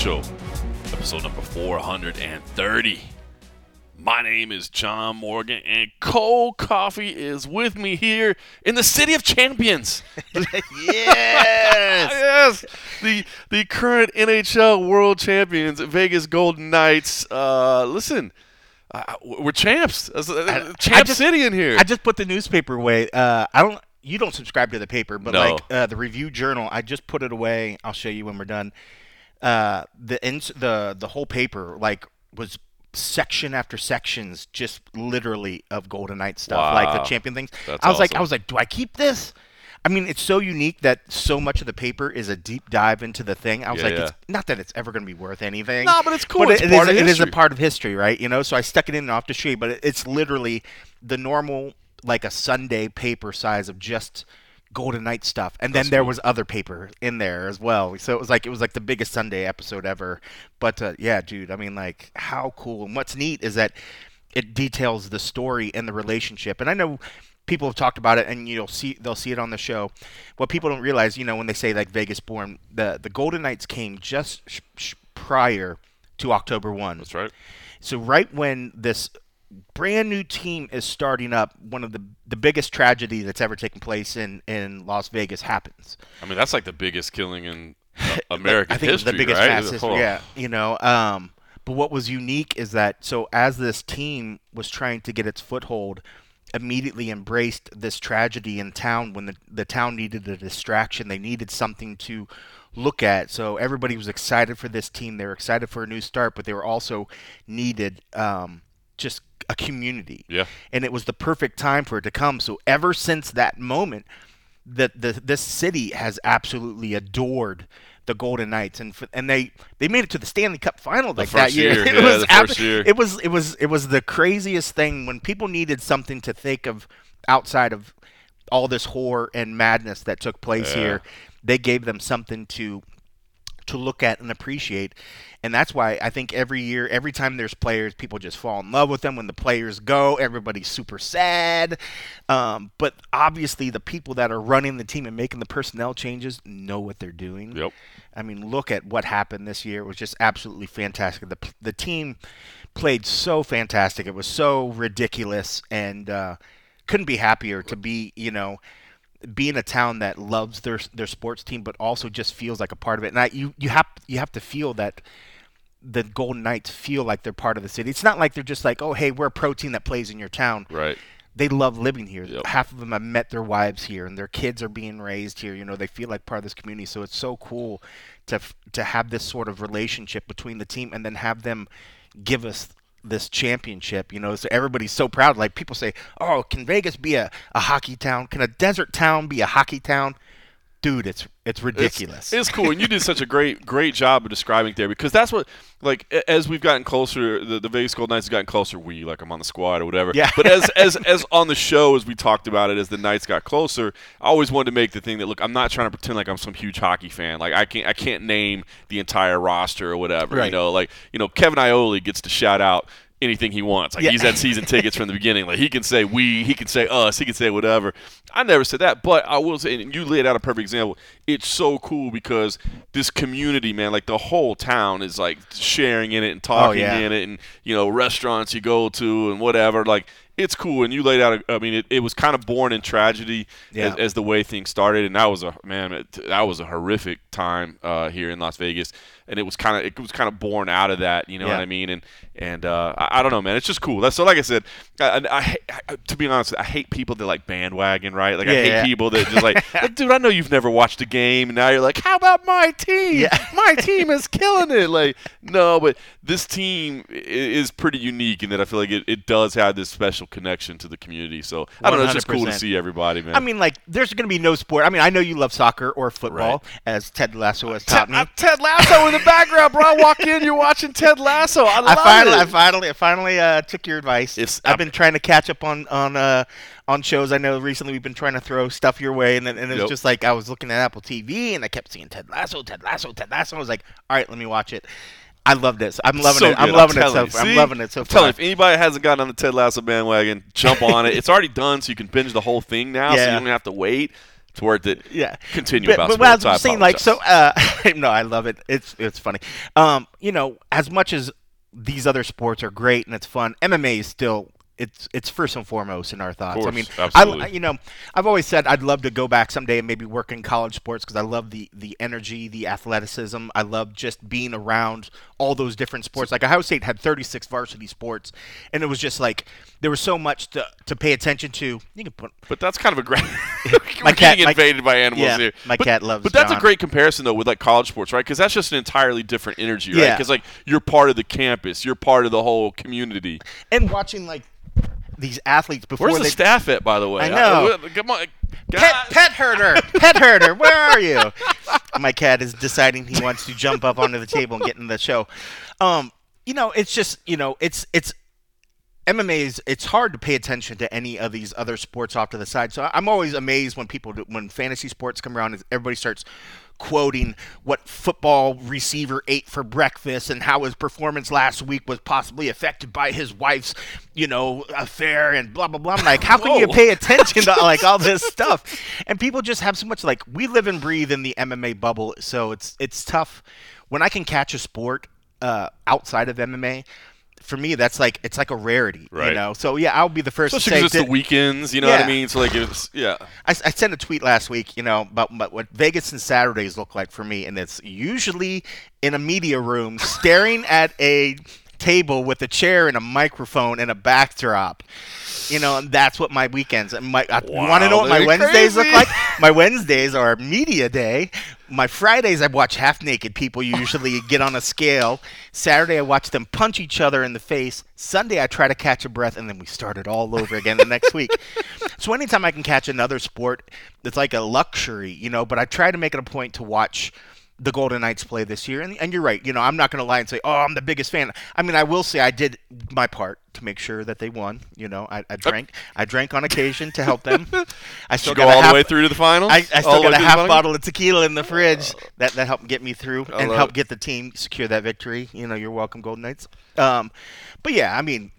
Show, episode number 430. My name is John Morgan, and Cold Coffee is with me here in the City of Champions. yes. yes, the the current NHL World Champions, Vegas Golden Knights. Uh, listen, uh, we're champs. Uh, Champ just- City in here. I just put the newspaper away. Uh, I don't. You don't subscribe to the paper, but No. like uh, the Review Journal, I just put it away. I'll show you when we're done. Uh, the ins- the the whole paper like was section after sections, just literally of Golden Knight stuff, like the champion things. That's I was like. I was like, do I keep this? I mean, it's so unique that so much of the paper is a deep dive into the thing. I was Yeah, like, yeah. it's not that it's ever going to be worth anything. No, but it's cool. But It's it is- it is a part of history, right? You know, so I stuck it in and off the you, but it- it's literally the normal, like a Sunday paper size of just Golden Knight stuff, and then That's there cool. was other paper in there as well. So it was like it was like the biggest Sunday episode ever. But uh, yeah, dude, I mean, like how cool. And what's neat is that it details the story and the relationship. And I know people have talked about it, and you'll see they'll see it on the show. What people don't realize, you know, when they say like Vegas born, the the Golden Knights came just sh- sh- prior to October one. That's right. So right when this brand new team is starting up, one of the the biggest tragedy that's ever taken place in in Las Vegas happens. I mean, that's like the biggest killing in American I think history, it was the biggest right? mass history. Yeah, you know. Um, but what was unique is that so as this team was trying to get its foothold, immediately embraced this tragedy in town when the the town needed a distraction. They needed something to look at. So everybody was excited for this team. They were excited for a new start, but they were also needed um, just a community Yeah. and it was the perfect time for it to come. So ever since that moment, that the this city has absolutely adored the Golden Knights, and f- and they they made it to the Stanley Cup final like that year. year, it yeah, was the ab-. It was it was it was the craziest thing when people needed something to think of outside of all this horror and madness that took place Yeah. here. They gave them something to to look at and appreciate. And that's why I think every year, every time there's players, people just fall in love with them. When the players go, everybody's super sad. Um, but obviously, the people that are running the team and making the personnel changes know what they're doing. Yep. I mean, look at what happened this year. It was just absolutely fantastic. The, the team played so fantastic. It was so ridiculous. And uh, couldn't be happier to be, you know, be in a town that loves their their sports team, but also just feels like a part of it. And I, you you have you have to feel that the Golden Knights feel like they're part of the city. It's not like they're just like, oh hey, we're a pro team that plays in your town. Right. They love living here. Yep. Half of them have met their wives here, and their kids are being raised here. You know, they feel like part of this community. So it's so cool to f- to have this sort of relationship between the team, and then have them give us this championship. You know, so everybody's so proud. Like people say, "Oh, can Vegas be a, a hockey town? Can a desert town be a hockey town?" Dude, it's it's It's- ridiculous. It's, cool, and you did such a great, great job of describing there because that's what, like, as we've gotten closer, the, the Vegas Golden Knights have gotten closer. We, like, I'm on the squad or whatever. Yeah. But as, as, as on the show, as we talked about it, as the Knights got closer, I always wanted to make the thing that look, I'm not trying to pretend like I'm some huge hockey fan. Like, I can't, I can't name the entire roster or whatever. Right. You know, like, you know, Kevin Iole gets to shout out anything he wants. Like Yeah. he's had season tickets from the beginning. Like he can say we, he can say us, he can say whatever. I never said that, but I will say, and you laid out a perfect example. It's so cool because this community, man, like the whole town is like sharing in it and oh, talking yeah. in it, and you know restaurants you go to and whatever. Like it's cool, and you laid out. A, I mean, it, it was kind of born in tragedy Yeah. as, as the way things started, and that was a man. It, that was a horrific time uh, here in Las Vegas, and it was kind of it was kind of born out of that. You know Yeah. what I mean? And and uh, I, I don't know, man. It's just cool. That's so. Like I said, I, I, I, to be honest, I hate people that like bandwagon, right? Like I hate yeah. people that just like, like, dude, I know you've never watched a game, and now you're like, how about my team? Yeah. my team is killing it. Like, no, but this team is pretty unique in that I feel like it, it does have this special connection to the community. So I don't know. It's just cool to see everybody, man. I mean, like, there's going to be no sport. I mean, I know you love soccer or football, as Ted Lasso has taught Ted, me. uh, Ted Lasso in the background, bro. I walk in, you're watching Ted Lasso. I I love finally, I it. finally, I finally uh, took your advice. It's- I've been trying to catch up on on uh, on shows. I know recently we've been trying to throw stuff your way, and then- and it's Yep. just like I was looking at Apple TV, and I kept seeing Ted Lasso, Ted Lasso, Ted Lasso. I was like, all right, let me watch it. I love this. I'm loving so it. I'm good, loving it so. far. I'm loving it so I'm far. if anybody hasn't gotten on the Ted Lasso bandwagon, jump on it. It's already done, so you can binge the whole thing now, yeah. so you don't have to wait. It's worth it. Yeah. Continue but, about but. I I was saying, like, so, uh, no, I love it. It's it's funny. Um, you know, as much as these other sports are great and it's fun, MMA is still it's it's first and foremost in our thoughts. I mean, absolutely. I you know I've always said I'd love to go back someday and maybe work in college sports because I love the the energy, the athleticism. I love just being around all those different sports. Like Ohio State had 36 varsity sports, and it was just like there was so much to to pay attention to. You can put But that's kind of a great. My cat- my- invaded by animals yeah, here. my But- cat loves But that's John. a great comparison though with like college sports, right? Because that's just an entirely different energy, right? Yeah. Because like you're part of the campus, you're part of the whole community. and watching like these athletes before Where's the they staff at, by the way? I know. Uh, come on, Pet, pet herder, pet herder, where are you? My cat is deciding he wants to jump up onto the table and get in the show. Um, you know, it's just you know, it's it's MMA is it's hard to pay attention to any of these other sports off to the side. So I'm always amazed when people do, when fantasy sports come around, everybody starts quoting what football receiver ate for breakfast and how his performance last week was possibly affected by his wife's, you know, affair and blah blah blah. I'm like, how can you pay attention to like all this stuff? And people just have so much like we live and breathe in the MMA bubble, so it's it's tough when I can catch a sport uh, outside of MMA. For me, that's like it's like a rarity, you know. So yeah, I'll be the first Especially to say it's the weekends, you know what I mean? So like, it's yeah. I, I sent a tweet last week, you know, about, about what Vegas and Saturdays look like for me, and it's usually in a media room, staring at a table with a chair and a microphone and a backdrop. You know, and that's what my weekends. My, I, you want to know what my Wednesdays look like? My Wednesdays are media day. My Fridays I watch half naked people usually get on a scale. Saturday I watch them punch each other in the face. Sunday I try to catch a breath and then we start it all over again the next week. So anytime I can catch another sport, it's like a luxury, you know, but I try to make it a point to watch the Golden Knights play this year. And, and you're right, you know, I'm not going to lie and say, oh, I'm the biggest fan. I mean, I will say I did my part to make sure that they won. You know, I, I drank, I drank on occasion to help them. I still Did you go all half, the way through to the finals. I, I still the got a half bottle of tequila in the fridge that that helped get me through and help get the team secure that victory. You know, you're welcome, Golden Knights. Um, but yeah, I mean,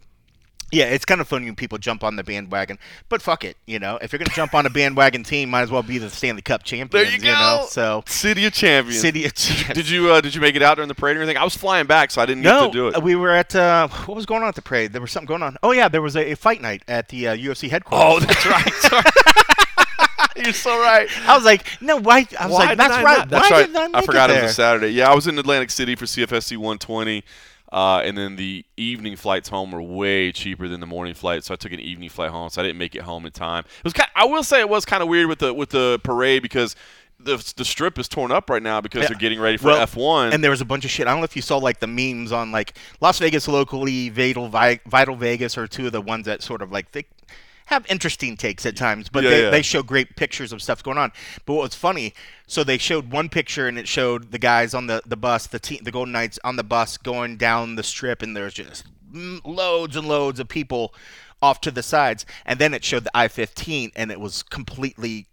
yeah, it's kind of funny when people jump on the bandwagon. But fuck it, you know, if you're gonna jump on a bandwagon team, might as well be the Stanley Cup champions. There you know, go. so City of Champions. city. Of champions. Did you uh, did you make it out during the parade or anything? I was flying back, so I didn't no, get to do it. we were at uh, what was going on at the parade? There was something going on. Oh yeah, there was a, a fight night at the uh, UFC headquarters. oh, that's right. You're so right. I was like, no, why? I was Why like, that's I right. not- That's why right. did I, I forgot it, it, was a Saturday. Yeah, I was in Atlantic City for CFFC 120, uh, and then the evening flights home were way cheaper than the morning flight, so I took an evening flight home. So I didn't make it home in time. It was kind. I will say it was kind of weird with the with the parade because. The, the strip is torn up right now because Yeah. they're getting ready for Well, F1. And there was a bunch of shit. I don't know if you saw like the memes on like Las Vegas locally, Vital, Vital Vegas are two of the ones that sort of like they have interesting takes at times, but Yeah, they, yeah. they show great pictures of stuff going on. But what was funny, so they showed one picture and it showed the guys on the, the bus, the team, the Golden Knights on the bus going down the strip, and there's just loads and loads of people off to the sides. And then it showed the I-15, and it was completely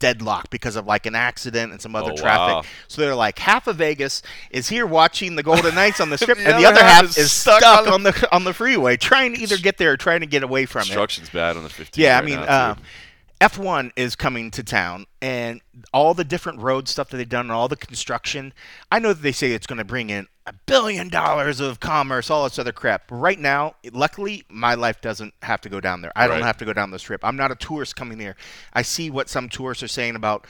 deadlocked because of like an accident and some other Oh, traffic. wow. So they're like half of Vegas is here watching the Golden Knights on the strip, The and the other half half is stuck stuck, on the on the freeway, trying to either get there or trying to get away from it. Construction's bad on the 15. Yeah, I mean, now, uh. F1 is coming to town, and all the different road stuff that they've done, and all the construction. I know that they say it's going to bring in a billion dollars of commerce, all this other crap. But right now, luckily, my life doesn't have to go down there. I don't have to go down the strip. I'm not a tourist coming here. I see what some tourists are saying about.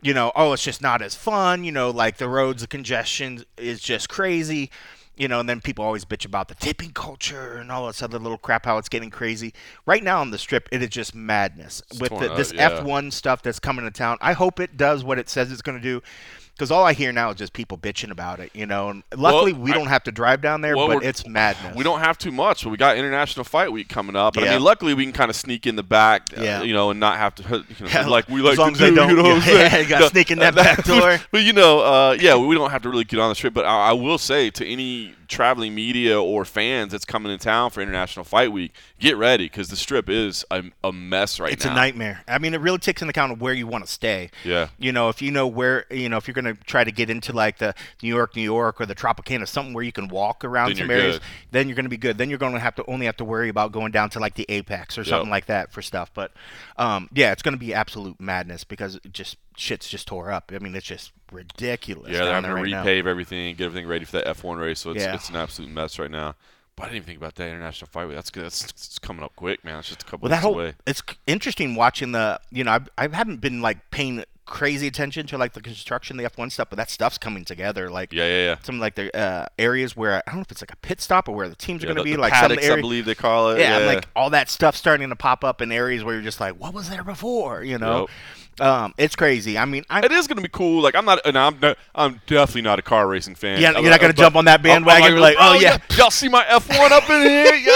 You know, oh, it's just not as fun. You know, like the roads, the congestion is just crazy you know, and then people always bitch about the tipping culture and all this other little crap, how it's getting crazy. Right now on the strip, it is just madness with torn the, up, this yeah. F1 stuff that's coming to town. I hope it does what it says it's going to do. Because all I hear now is just people bitching about it, you know. And luckily, we I- don't have to drive down there, Well, but it's madness. We don't have too much, but we got International Fight Week coming up. But I Yeah. mean, luckily we can kind of sneak in the back, uh, Yeah. you know, and not have to, you know, Yeah, like we like as to do. don't- you know what I'm yeah, saying? you gotta sneak in that back door. But you know, uh, yeah, we don't have to really get on the strip. But I, I will say to any traveling media or fans that's coming in town for International Fight Week, get ready because the strip is a, a mess right it's now. It's a nightmare. I mean, it really takes into account of where you want to stay. Yeah. You know, if you know where, you know, if you're going to try to get into like the New York, New York, or the Tropicana, something where you can walk around Then some you're areas, good. then you're going to be good. Then you're going to have to only have to worry about going down to like the Apex or something like that for stuff. But um, yeah, it's going to be absolute madness because it just shit's just tore up. I mean, it's just ridiculous. Yeah, they're having to right now. repave everything, get everything ready for that F1 race. So it's, Yeah. it's an absolute mess right now. But I didn't even think about that international fight. That's good. That's it's coming up quick, man. It's just a couple Well, that whole away. it's interesting watching the you know I I haven't been like paying crazy attention to like the construction, the F1 stuff, but that stuff's coming together. Like Yeah, yeah, yeah. some like the uh, areas where I don't know if it's like a pit stop or where the teams Yeah, are going to be like some paddocks, I believe they call it. Yeah, Yeah, like all that stuff starting to pop up in areas where you're just like, what was there before? You know, um, it's crazy. I mean, I, it is going to be cool. Like I'm not, and I'm, not, I'm definitely not a car racing fan. Yeah, I'm you're not gonna jump on that I'm- I'm bandwagon and be like, "Oh, yeah." y- y'all see my F1 up in here? Yo,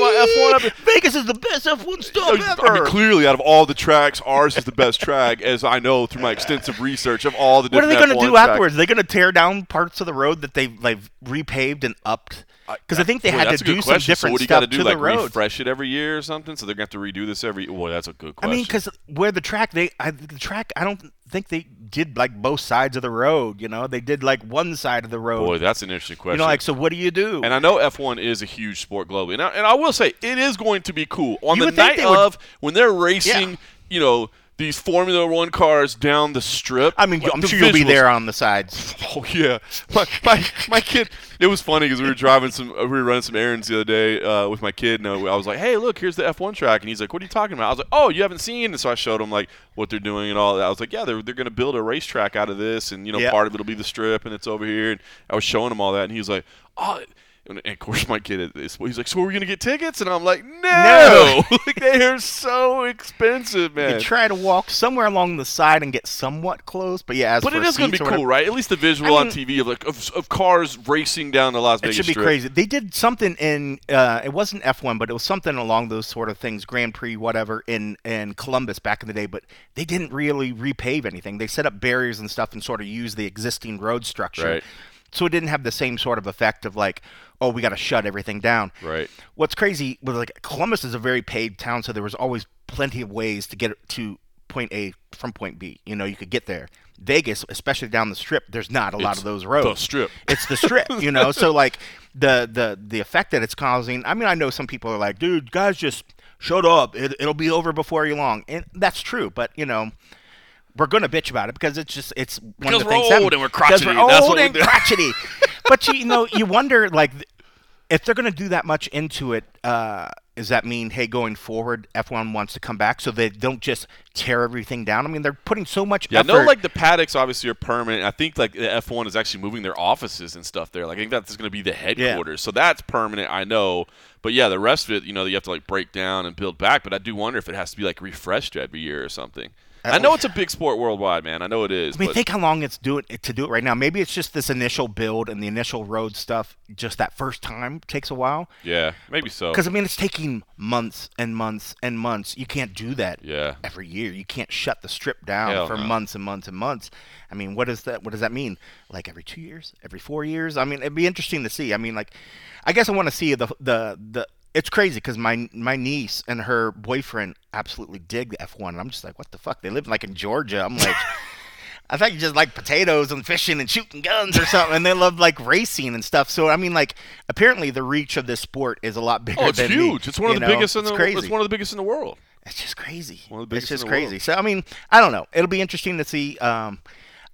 my F1 up in Vegas is the best F1 stop ever. I mean, clearly, out of all the tracks, ours is the best track, as I know through my extensive research of all the What are they going to do afterwards? Are they going to tear down parts of the road that they've like repaved and upped? Because I think they Boy, had to do some question. different so what do you stuff do? to like the road. refresh it every year or something? So they're gonna have to redo this every. Well, that's a good question. I mean, because where the track they I, the track I don't think they did like both sides of the road. You know, they did like one side of the road. boy, that's an interesting question. you know, like so. What do you do? And I know F1 is a huge sport globally, and I, and I will say it is going to be cool on You the night they would- of when they're racing. Yeah. You know these Formula One cars down the strip. I mean, like, I'm sure you'll be there on the sides. Oh yeah, my my, my kid. It was funny because we were driving some, we were running some errands the other day uh, with my kid, and I was like, "Hey, look, here's the F1 track," and he's like, "What are you talking about?" I was like, "Oh, you haven't seen?" And so I showed him like what they're doing and all that. I was like, "Yeah, they're they're going to build a racetrack out of this, and you know, Yeah. part of it'll be the strip, and it's over here." And I was showing him all that, and he was like, "Oh." And of course, my kid is. He's like, "So are we gonna get tickets?" And I'm like, "No, no. like they are so expensive, man." You try to walk somewhere along the side and get somewhat close, but yeah, as But it is going to be whatever- cool, right? At least the visual I on TV of like of, of cars racing down the Las Vegas. It should be Strip. crazy. They did something in uh, it wasn't F1, but it was something along those sort of things, Grand Prix, whatever, in in Columbus back in the day. But they didn't really repave anything. They set up barriers and stuff and sort of used the existing road structure. Right. So it didn't have the same sort of effect of like, oh, we got to shut everything down. Right. What's crazy was like Columbus is a very paved town, so there was always plenty of ways to get to point A from point B. You know, you could get there. Vegas, especially down the strip, there's not a lot It's of those roads. the strip. It's the strip, you know. So like the the the effect that it's causing. I mean, I know some people are like, dude, guys, just shut up. It, it'll be over before you long, and that's true. But you know. We're gonna bitch about it because it's just it's one Because of the we're things that- old and we're crotchety, We're that's old what we and crotchety. but you, you know, you wonder like if they're gonna do that much into it. Uh, does that mean, hey, going forward, F1 wants to come back so they don't just tear everything down? I mean, they're putting so much Yeah, effort. no, like the paddocks obviously are permanent. I think like the F1 is actually moving their offices and stuff there. Like I think that's going to be the headquarters, so that's permanent. I know, but yeah, the rest of it, you know, you have to like break down and build back. But I do wonder if it has to be like refreshed every year or something. I know it's a big sport worldwide, man. I know it is. I mean, but think how long it's do it to do it right now. Maybe it's just this initial build and the initial road stuff. Just that first time takes a while. yeah, maybe so. Because I mean, it's taking months and months and months. You can't do that Yeah. every year. You can't shut the strip down Hell for no. months and months and months. I mean, what is that? What does that mean? Like every two years, every four years? I mean, it'd be interesting to see. I mean, like, I guess I want to see the the the. It's crazy because my my niece and her boyfriend absolutely dig the F1, and I'm just like, what the fuck? They live like in Georgia. I'm like. I thought you just like potatoes and fishing and shooting guns or something, and they love like racing and stuff. So I mean, like apparently the reach of this sport is a lot bigger. Oh, it's me, huge. It's one of you the know? biggest in It's the. crazy. It's one of the biggest in the world. It's just crazy. One of the it's biggest just in the world. crazy. So I mean, I don't know. It'll be interesting to see. Um,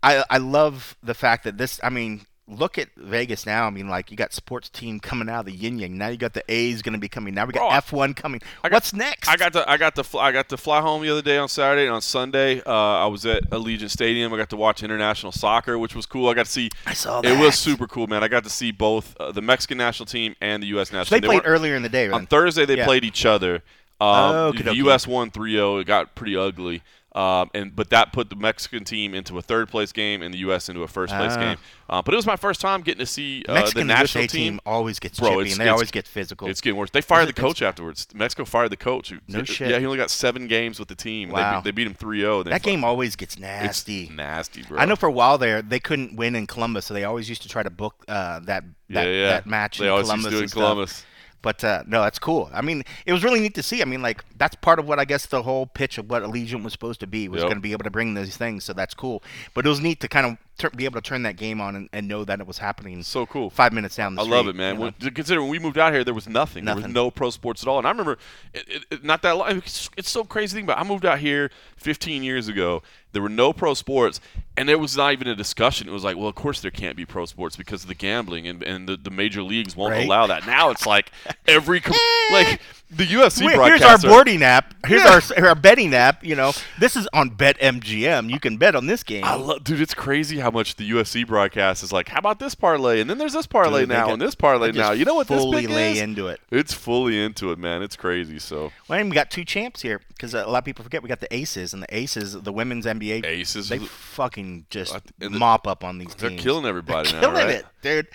I I love the fact that this. I mean, look at Vegas now. I mean, like you got sports team coming out of the yin yang. Now you got the A's going to be coming. Now we got F one coming. Got- What's next? I got to I got to fly, I got to fly home the other day on Saturday and on Sunday uh, I was at Allegiant Stadium. I got to watch international soccer, which was cool. I got to see. I saw that. It was super cool, man. I got to see both uh, the Mexican national team and the U.S. national So they team. played earlier in the day. on Thursday. They Yeah. played each other. Um, Oh, the. U.S. won 3-0. It got pretty ugly. Um, and but that put the Mexican team into a third place game and the U.S. into a first place Ah. game. Uh, but it was my first time getting to see uh, Mexican the national USA team always gets Bro, chippy, and they always get physical. It's getting worse. They fired the coach afterwards. Mexico fired the coach. who- No it- shit. Yeah, he only got seven games with the team. Wow. They, beat- they beat him 3-0. That game always gets it's nasty. nasty, bro. I know for a while there they couldn't win in Columbus, so they always used to try to book uh, that that, yeah. that match They in always Columbus. used to do in and stuff. But uh, no, that's cool. I mean, it was really neat to see. I mean, like that's part of what I guess the whole pitch of what Allegiant was supposed to be was Yep. going to be able to bring these things. So that's cool. But it was neat to kind of tur- be able to turn that game on and, and know that it was happening So cool. five minutes down the I street. I love it, man. you know? Consider when we moved out here, there was nothing. There was Nothing. no pro sports at all. And I remember, it, it, it- not that long. It's, it's so crazy thing, but I moved out here 15 years ago. There were no pro sports, and there was not even a discussion. It was like, well, of course there can't be pro sports because of the gambling, and, and the, the major leagues won't Right. allow that. Now it's like every com- like the UFC Wait, here's our boarding app. Here's Yeah. our our betting app. You know, this is on BetMGM. You can bet on this game. I love, dude. It's crazy how much the UFC broadcast is like. How about this parlay? And then there's this parlay Dude, now, get- and this parlay now. You know what this fully pick lay is? into it. It's fully into it, man. It's crazy. So Well, and we got two champs here because uh, a lot of people forget we got the Aces and the Aces, the women's NBA. Aces, they fucking just the- mop up on these they're teams. killing everybody now, killing right? it, dude.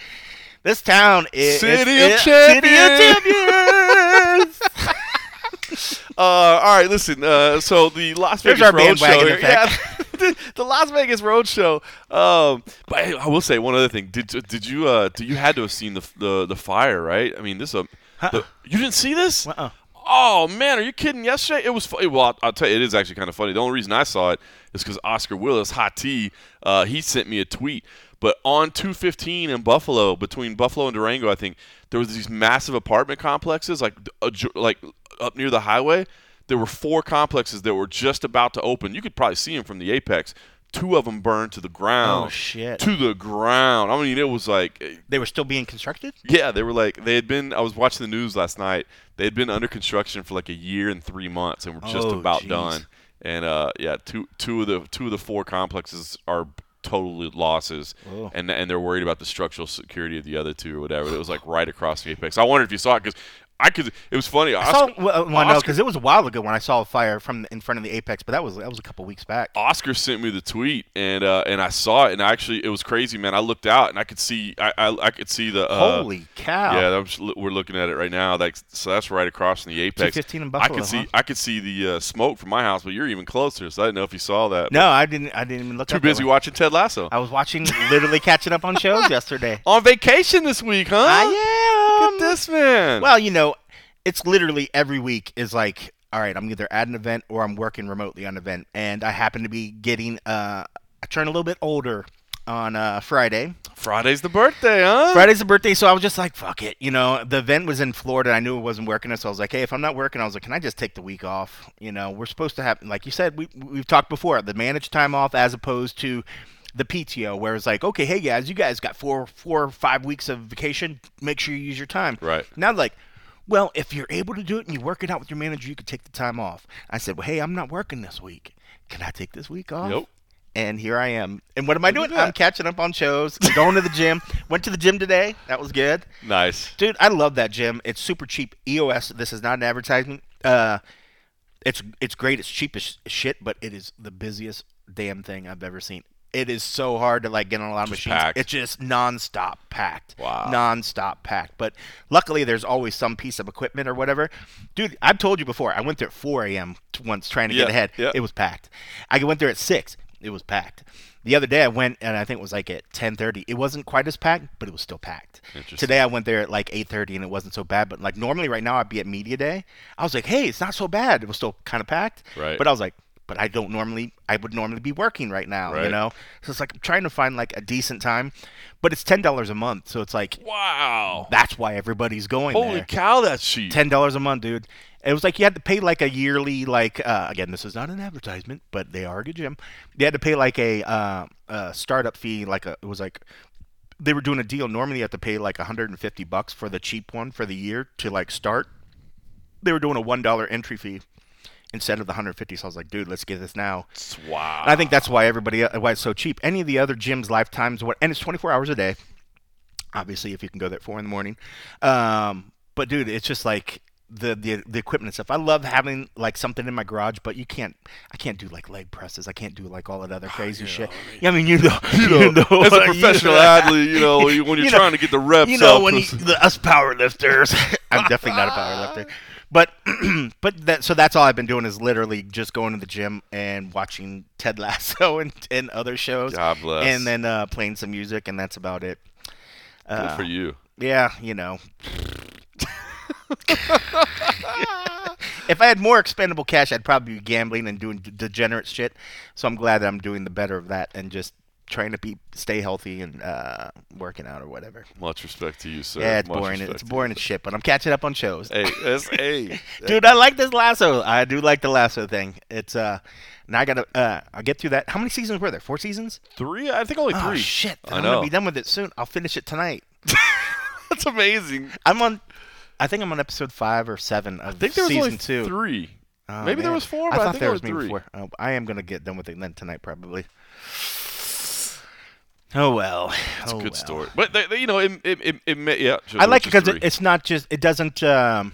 This town is City is- of City of champions. Uh, all right, listen. Uh, so the Las There's Vegas our Road Show. here- effect. Yeah, the, the Las Vegas Road Show. Um, but I will say one other thing. Did did you uh did you had to have seen the the, the fire right? I mean, this uh, the, you didn't see this? Uh-uh. Oh man, are you kidding? Yesterday it was fu- well. I'll, I'll tell you, it is actually kind of funny. The only reason I saw it is because Oscar Willis, Hot T, uh, he sent me a tweet. But on 215 in Buffalo, between Buffalo and Durango, I think there was these massive apartment complexes, like like up near the highway. There were four complexes that were just about to open. You could probably see them from the apex. Two of them burned to the ground. Oh, shit. To the ground. I mean, it was like They were still being constructed. yeah, they were like they had been. I was watching the news last night. They had been under construction for like a year and three months, and were just Oh, about jeez. done. And uh, yeah, two two of the two of the four complexes are totally losses, Whoa. and and they're worried about the structural security of the other two or whatever. It was like right across the apex. I wondered if you saw it because I could. It was funny. I saw Oscar, well, well no, because it was a while ago when I saw a fire from in front of the apex, but that was that was a couple weeks back. Oscar sent me the tweet, and uh, and I saw it, and actually it was crazy, man. I looked out, and I could see I I, I could see the uh, Holy cow! Yeah, I'm we're looking at it right now. That's so that's right across from the apex. 215 in Buffalo. I could see huh? I could see the uh, smoke from my house, but you're even closer, so I didn't know if you saw that. No, I didn't. I didn't even look. too busy watching Ted Lasso. I was watching, literally catching up on shows yesterday. On vacation this week, huh? I am. Look at this man. Well, you know, it's literally every week is like, all right, I'm either at an event or I'm working remotely on an event, and I happen to be getting. Uh, I turn a little bit older on uh, Friday. Friday's the birthday, huh? Friday's the birthday, so I was just like, fuck it. You know, the event was in Florida. I knew it wasn't working, so I was like, hey, if I'm not working, I was like, can I just take the week off? You know, we're supposed to have, like you said, we we've talked before, the managed time off as opposed to the PTO, where it's like, okay, hey guys, you guys got four, four or five weeks of vacation. Make sure you use your time. Right. Now, like, well, if you're able to do it and you work it out with your manager, you could take the time off. I said, well, hey, I'm not working this week. Can I take this week off? Yep. And here I am. And what am I Look doing? I'm catching up on shows, going to the gym. Went to the gym today. That was good. Nice. Dude, I love that gym. It's super cheap. EOS, this is not an advertisement. Uh, it's it's great. It's cheap as shit, but it is the busiest damn thing I've ever seen. It is so hard to like get on a lot of machines. packed. It's just nonstop packed. Wow. Nonstop packed. But luckily, there's always some piece of equipment or whatever. Dude, I've told you before. I went there at 4 a.m. once trying to Yeah, get ahead. yeah. It was packed. I went there at six. It was packed. The other day I went and I think it was like at 10:30. It wasn't quite as packed, but it was still packed. Today I went there at like 8:30 and it wasn't so bad. But like normally right now I'd be at media day. I was like, hey, it's not so bad. It was still kind of packed. Right. But I was like, but I don't normally. I would normally be working right now. You know. So it's like I'm trying to find like a decent time, but it's ten dollars a month. So it's like Wow. that's why everybody's going Holy there. cow, that's cheap. Ten dollars a month, dude. It was like you had to pay like a yearly, like uh, again, this is not an advertisement, but they are a good gym. You had to pay like a, uh, a startup fee, like a it was like they were doing a deal. Normally, you have to pay like 150 bucks for the cheap one for the year to like start. They were doing a one dollar entry fee instead of the 150. So I was like, dude, let's get this now. Wow. And I think that's why everybody uh, why it's so cheap. Any of the other gyms, lifetimes, what, and it's 24 hours a day. Obviously, if you can go there at four in the morning. Um, but dude, it's just like the, the the equipment and stuff. I love having like something in my garage, but you can't. I can't do like leg presses. I can't do like all that other crazy shit. Yeah, I mean, you know, you know, as a you professional know- athlete, you know, when you're You know- trying to get the reps you know up. when you, the, us powerlifters. i'm definitely not a power lifter but but that so that's all i've been doing is literally just going to the gym and watching ted lasso and, and other shows God bless. and then uh, playing some music and that's about it Good uh, for you. yeah you know if I had more expendable cash, I'd probably be gambling and doing d- degenerate shit. So I'm glad that I'm doing the better of that and just trying to be stay healthy and uh, working out or whatever. Much respect to you, sir. yeah, it's Much boring. It's boring as shit, but I'm catching up on shows. Hey, that's, hey, Dude, I like this lasso. I do like the lasso thing. It's uh, now I gotta uh, I'll get through that. How many seasons were there? Four seasons? three. I think only Oh three. shit! I I'm gonna be done with it soon. I'll finish it tonight. That's amazing. I'm on. I think I'm on episode five or seven of I think there was season only two. three. Oh, Maybe there was four, I but I thought think there was was maybe three. four. Oh, I am gonna get done with it then tonight probably. Oh well. It's oh, a good well. story. But they, they- you know, it, it, it, it may- yeah. just- I like it because it, it's not just. It doesn't. Um,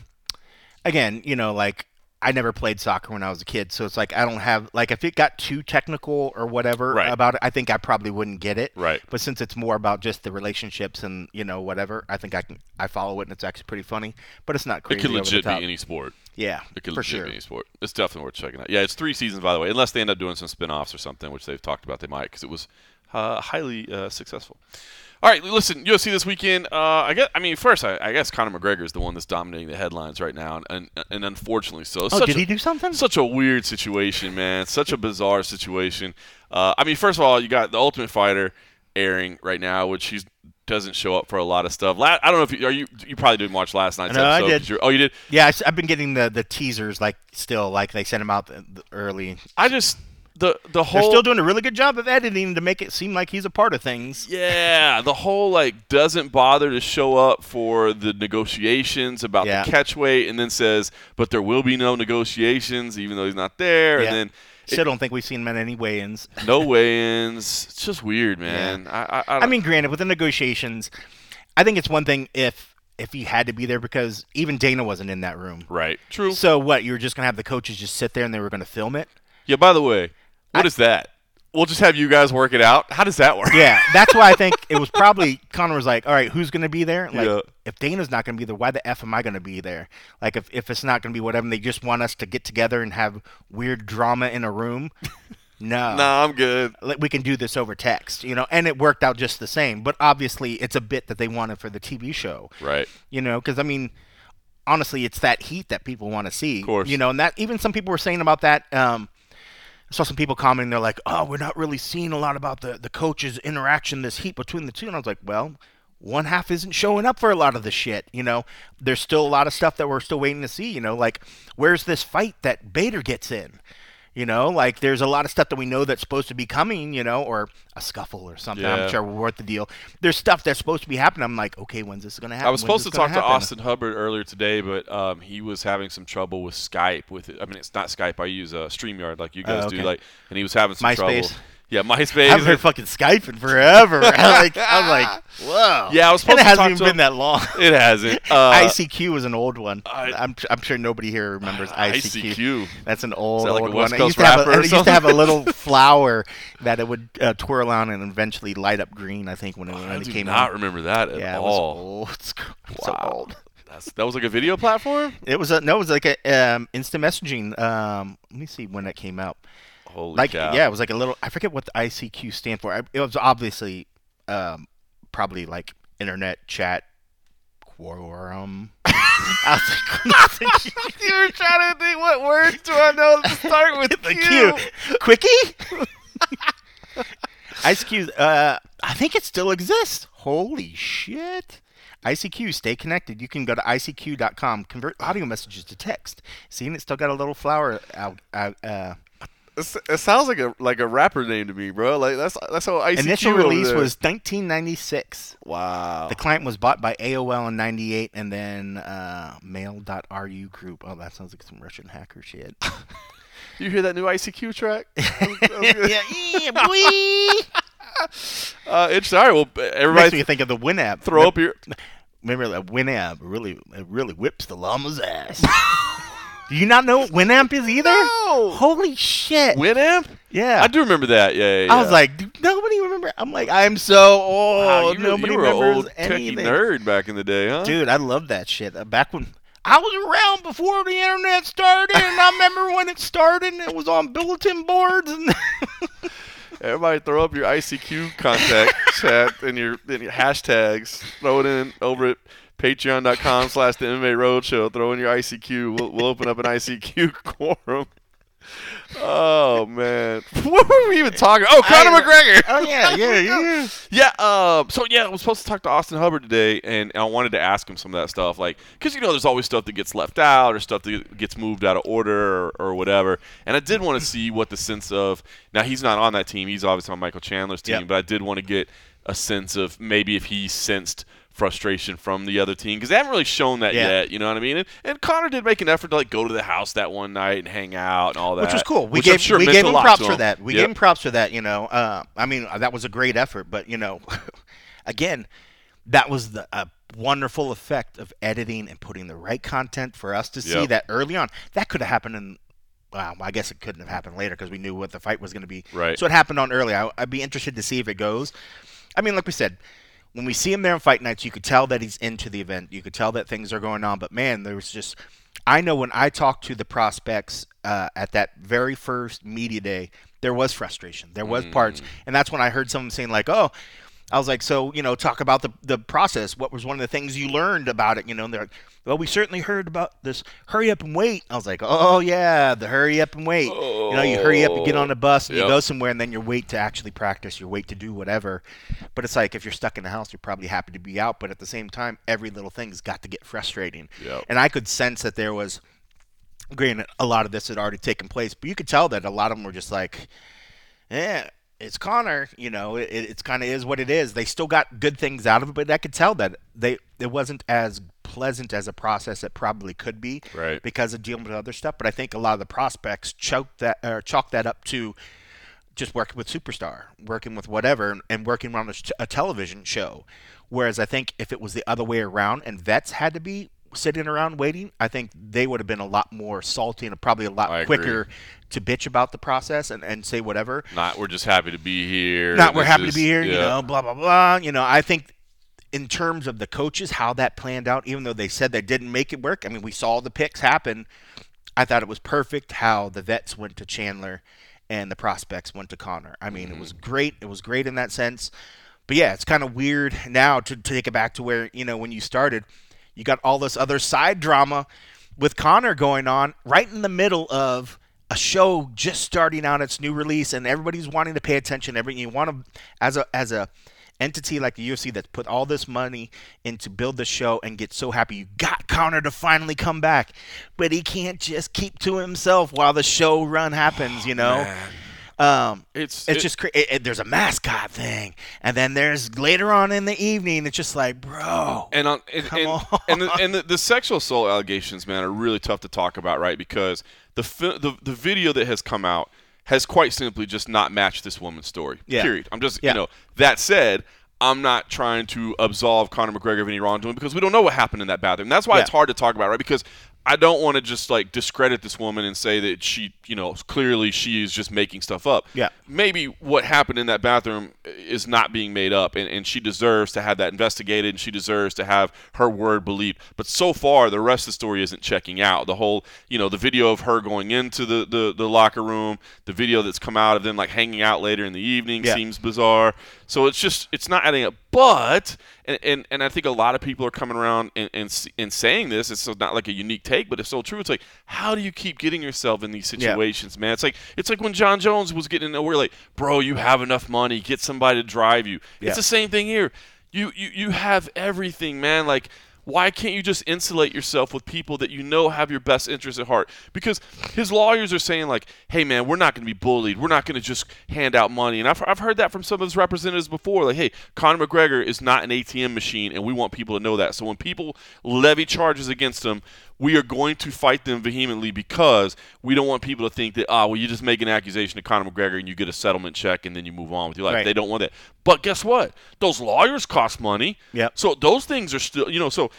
again, you know, like I never played soccer when I was a kid, so it's like I don't have like if it got too technical or whatever Right. about it, I think I probably wouldn't get it. right. But since it's more about just the relationships and you know whatever, I think I can I follow it and it's actually pretty funny. But it's not crazy. It could legit be any sport. Yeah, It could for legit sure. be any sport. It's definitely worth checking out. Yeah, it's three seasons, by the way, unless they end up doing some spin-offs or something, which they've talked about they might, because it was uh, highly uh, successful. All right, listen, UFC this weekend. Uh, I guess. I mean, first, I, I guess Conor McGregor is the one that's dominating the headlines right now, and and, and unfortunately so. It's Oh, such did a- he do something? Such a weird situation, man. Such a bizarre situation. Uh, I mean, first of all, you got the Ultimate Fighter airing right now, which he doesn't show up for a lot of stuff. La- I don't know if you are you. You probably didn't watch last night's No, I episode. did. 'cause you're- Oh, you did. Yeah, I, have been getting the the teasers like still like they sent them out the, the early. I just the the whole They're still doing a really good job of editing to make it seem like he's a part of things. Yeah, the whole like doesn't bother to show up for the negotiations about Yeah. the catch weight, and then says, "But there will be no negotiations," even though he's not there, Yeah. and then Still don't think we've seen him at any weigh-ins. no weigh-ins. It's just weird, man. I, I, I, I mean, granted, with the negotiations, I think it's one thing if if he had to be there because even Dana wasn't in that room. right? True. So what? You were just gonna have the coaches just sit there and they were gonna film it? Yeah. By the way, what I- is that? We'll just have you guys work it out. How does that work? Yeah, that's why I think it was probably Conor was like, "All right, who's going to be there? Like, Yeah. if Dana's not going to be there, why the f am I going to be there? Like, if if it's not going to be whatever, and they just want us to get together and have weird drama in a room. No, Nah, I'm good. Like, we can do this over text, you know, and it worked out just the same. But obviously, it's a bit that they wanted for the TV show, Right. you know, because I mean, honestly, it's that heat that people want to see, Of course. you know, and that even some people were saying about that. Um, I saw some people commenting. They're like, "Oh, we're not really seeing a lot about the the coaches' interaction, this heat between the two. And I was like, "Well, one half isn't showing up for a lot of the shit. You know, there's still a lot of stuff that we're still waiting to see. You know, like where's this fight that Bader gets in? You know, like there's a lot of stuff that we know that's supposed to be coming. You know, or a scuffle or something. Yeah. I'm sure we're worth the deal. There's stuff that's supposed to be happening. I'm like, okay, when's this gonna happen? I was When's supposed to talk to? Austin Hubbard earlier today, but um, he was having some trouble with Skype. With it. I mean, it's not Skype. I use uh, Streamyard like you guys Oh, do. Like, and he was having some MySpace. trouble. Yeah, MySpace. I haven't heard fucking Skype in forever. I'm like, I'm like, whoa. Yeah, I was and supposed it to hasn't even been him. that long. It hasn't. Uh, ICQ was an old one. I- I'm, I'm sure nobody here remembers ICQ. ICQ. That's an old, that like old one. It used, to have a, it used to have a little flower that it would uh, twirl on and eventually light up green. I think when it, when I it do came not out. remember that at Yeah, it was all. old. It's so Wow. old. That's, that was like a video platform. It was a no. It was like a um, instant messaging. Um, let me see when that came out. Holy like cow! yeah, it was like a little. I forget what the ICQ stand for. I- It was obviously um, probably like internet chat quorum. I was like, you were trying to think what words do I know to start with the Q, quickie. ICQ. Uh, I think it still exists. Holy shit. ICQ, stay connected. You can go to ICQ.com, convert audio messages to text. See, it still got a little flower out. out uh, It sounds like a like a rapper name to me, bro. Like that's that's how ICQ initial release there. was 1996. wow. The client was bought by AOL in 98 and then uh, mail.ru group. Oh, that sounds like some Russian hacker shit. you hear that new ICQ track? yeah, yeah, boy. Uh, interesting. All right, well, Makes everybody me think of the Winamp. throw up your. Remember that Winamp really it really whips the llama's ass. Do you not know what Winamp is either? No. Holy shit. Winamp? yeah. I do remember that. Yeah, yeah. I was like, "Dude, nobody remember. I'm like, I'm so old. wow, you, were- nobody you were an remembers old techie anything. nerd back in the day, huh? Dude, I love that shit. Uh, back when I was around before the internet started, and I remember when it started, and it was on bulletin boards. And Everybody throw up your ICQ contact chat and your, and your hashtags. Throw it in over at Patreon.com slash the MMA Roadshow. Throw in your ICQ. We'll, we'll open up an ICQ quorum. Oh man, what were we even talking? Oh, Conor I- McGregor. Oh yeah, yeah, yeah. Yeah. Um. So yeah, I was supposed to talk to Austin Hubbard today, and I wanted to ask him some of that stuff, like, because you know, there's always stuff that gets left out or stuff that gets moved out of order or, or whatever. And I did want to see what the sense of. Now he's not on that team. He's obviously on Michael Chandler's team, Yep. but I did want to get a sense of maybe if he sensed frustration from the other team because they haven't really shown that Yeah. yet. You know what I mean? And, and Conor did make an effort to like go to the house that one night and hang out and all that, which was cool. We gave sure we gave him props for him. that. We Yep. gave him props for that. You know, uh, I mean that was a great effort, but you know, again, that was the a wonderful effect of editing and putting the right content for us to see Yep. that early on. That could have happened in. Well, I guess it couldn't have happened later because we knew what the fight was going to be. Right. So it happened on early. I, I'd be interested to see if it goes. I mean, like we said, when we see him there on fight nights, you could tell that he's into the event. You could tell that things are going on. But man, there was just, I know when I talked to the prospects uh, at that very first media day, there was frustration. There was parts, and that's when I heard someone saying like, "Oh." I was like, so you know, talk about the the process. What was one of the things you learned about it? You know, and they're like, well, we certainly heard about this. Hurry up and wait. I was like, oh yeah, the hurry up and wait. You know, you hurry up and get on the bus and oh, Yep. you go somewhere, and then you wait to actually practice. You wait to do whatever. But it's like if you're stuck in the house, you're probably happy to be out. But at the same time, every little thing's got to get frustrating. Yep. And I could sense that there was, granted, a lot of this had already taken place, but you could tell that a lot of them were just like, yeah, it's Conor. You know, it, it's kind of is what it is. They still got good things out of it, but I could tell that they it wasn't as pleasant as a process it probably could be, Right. Because of dealing with other stuff. But I think a lot of the prospects choked that or chalk that up to just working with Superstar, working with whatever, and working on a, a television show. Whereas I think if it was the other way around and vets had to be sitting around waiting, I think they would have been a lot more salty and probably a lot I agree. To bitch about the process and, and say whatever. Not we're just happy to be here. Not we're happy is- to be here, you know, blah blah blah. You know, I think in terms of the coaches, how that planned out, even though they said they didn't make it work. I mean, we saw the picks happen. I thought it was perfect how the vets went to Chandler and the prospects went to Conor. I mean, it was mm-hmm. great. It was great in that sense. But yeah, it's kind of weird now to, to take it back to where, you know, when you started, you got all this other side drama with Conor going on right in the middle of a show just starting out its new release and everybody's wanting to pay attention. Every you want to as a as a entity like the UFC that's put all this money into build the show and get so happy you got Conor to finally come back, but he can't just keep to himself while the show run happens. You oh, know, um, It's it's it- just cra- it, it- there's a mascot thing, and then there's later on in the evening, it's just like, bro, and on and Come and, on. and, the, and the, the sexual assault allegations, man, are really tough to talk about, right? Because the fi- the the video that has come out has quite simply just not matched this woman's story. Yeah. Period. I'm just Yeah. you know that said. I'm not trying to absolve Conor McGregor of any wrongdoing because we don't know what happened in that bathroom. That's why Yeah. it's hard to talk about, right? Because I don't want to just like discredit this woman and say that she, you know, clearly she is just making stuff up. Yeah. Maybe what happened in that bathroom is not being made up, and, and she deserves to have that investigated, and she deserves to have her word believed. But so far, the rest of the story isn't checking out. The whole, you know, the video of her going into the, the, the locker room, the video that's come out of them like hanging out later in the evening Yeah. seems bizarre. So it's just it's not adding up. But and, and, and I think a lot of people are coming around and, and and saying this. It's not like a unique take, but it's so true. It's like how do you keep getting yourself in these situations, man? It's like it's like when Jon Jones was getting in. We're like, bro, you have enough money. Get somebody to drive you. Yeah. It's the same thing here. You you you have everything, man. Like. Why can't you just insulate yourself with people that you know have your best interests at heart? Because his lawyers are saying like, "Hey, man, we're not going to be bullied. We're not going to just hand out money." And I've, I've heard that from some of his representatives before. Like, "Hey, Conor McGregor is not an ATM machine, and we want people to know that." So when people levy charges against him, we are going to fight them vehemently because we don't want people to think that, ah, well, you just make an accusation to Conor McGregor and you get a settlement check and then you move on with your life. Right. They don't want that. But guess what? Those lawyers cost money. Yep. So those things are still, you know, so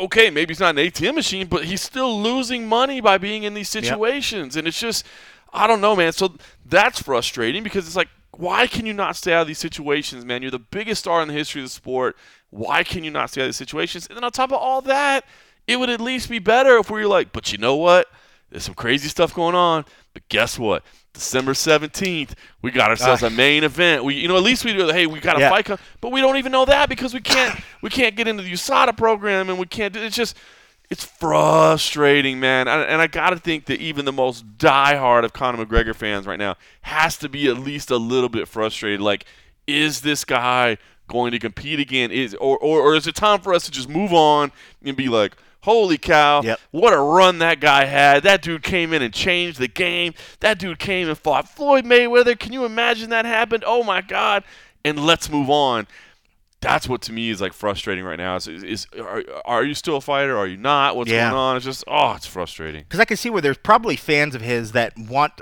okay, maybe he's not an ATM machine, but he's still losing money by being in these situations. And it's just, I don't know, man. So that's frustrating because it's like, why can you not stay out of these situations, man? You're the biggest star in the history of the sport. Why can you not stay out of these situations? And then on top of all that, it would at least be better if we were like, but you know what? There's some crazy stuff going on, but guess what? December seventeenth, we got ourselves ah. a main event. We, you know, at least we do. Hey, we got a Yeah. fight, but we don't even know that because we can't. we can't get into the USADA program, and we can't. do It's just, it's frustrating, man. And, and I gotta think that even the most diehard of Conor McGregor fans right now has to be at least a little bit frustrated. Like, is this guy going to compete again? Is or, or, or is it time for us to just move on and be like, holy cow, Yep. what a run that guy had. That dude came in and changed the game. That dude came and fought Floyd Mayweather. Can you imagine that happened? Oh my God. And let's move on. That's what to me is like frustrating right now. Is, is, is are, are you still a fighter? Are you not? What's Yeah. going on? It's just oh, it's frustrating. because I can see where there's probably fans of his that want.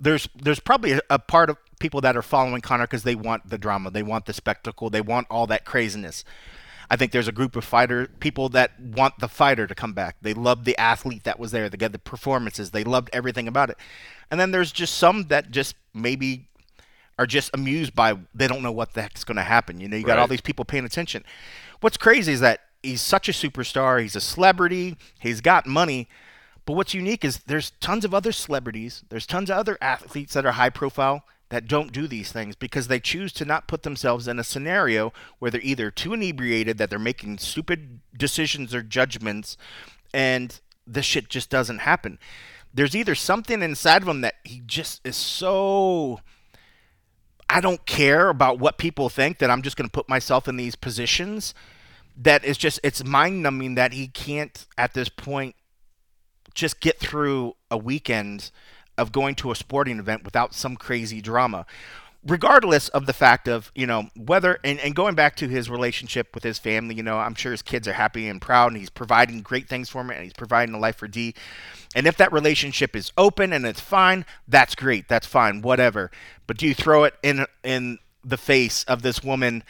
There's there's probably a, a part of people that are following Conor because they want the drama, they want the spectacle, they want all that craziness. I think there's a group of fighter people that want the fighter to come back. They love the athlete that was there. They got the performances. They loved everything about it. And then there's just some that just maybe are just amused by they don't know what the heck's going to happen. You know, you got all these people paying attention. What's crazy is that he's such a superstar. He's a celebrity. He's got money. But what's unique is there's tons of other celebrities. There's tons of other athletes that are high profile that don't do these things because they choose to not put themselves in a scenario where they're either too inebriated that they're making stupid decisions or judgments and this shit just doesn't happen. There's either something inside of him that he just is so I don't care about what people think that I'm just going to put myself in these positions that is just it's mind numbing that he can't at this point just get through a weekend of going to a sporting event without some crazy drama. Regardless of the fact of you know whether and, and going back to his relationship with his family you know i'm sure his kids are happy and proud and he's providing great things for him and he's providing a life for Dee. And if that relationship is open and it's fine that's great that's fine whatever. But do you throw it in in the face of this woman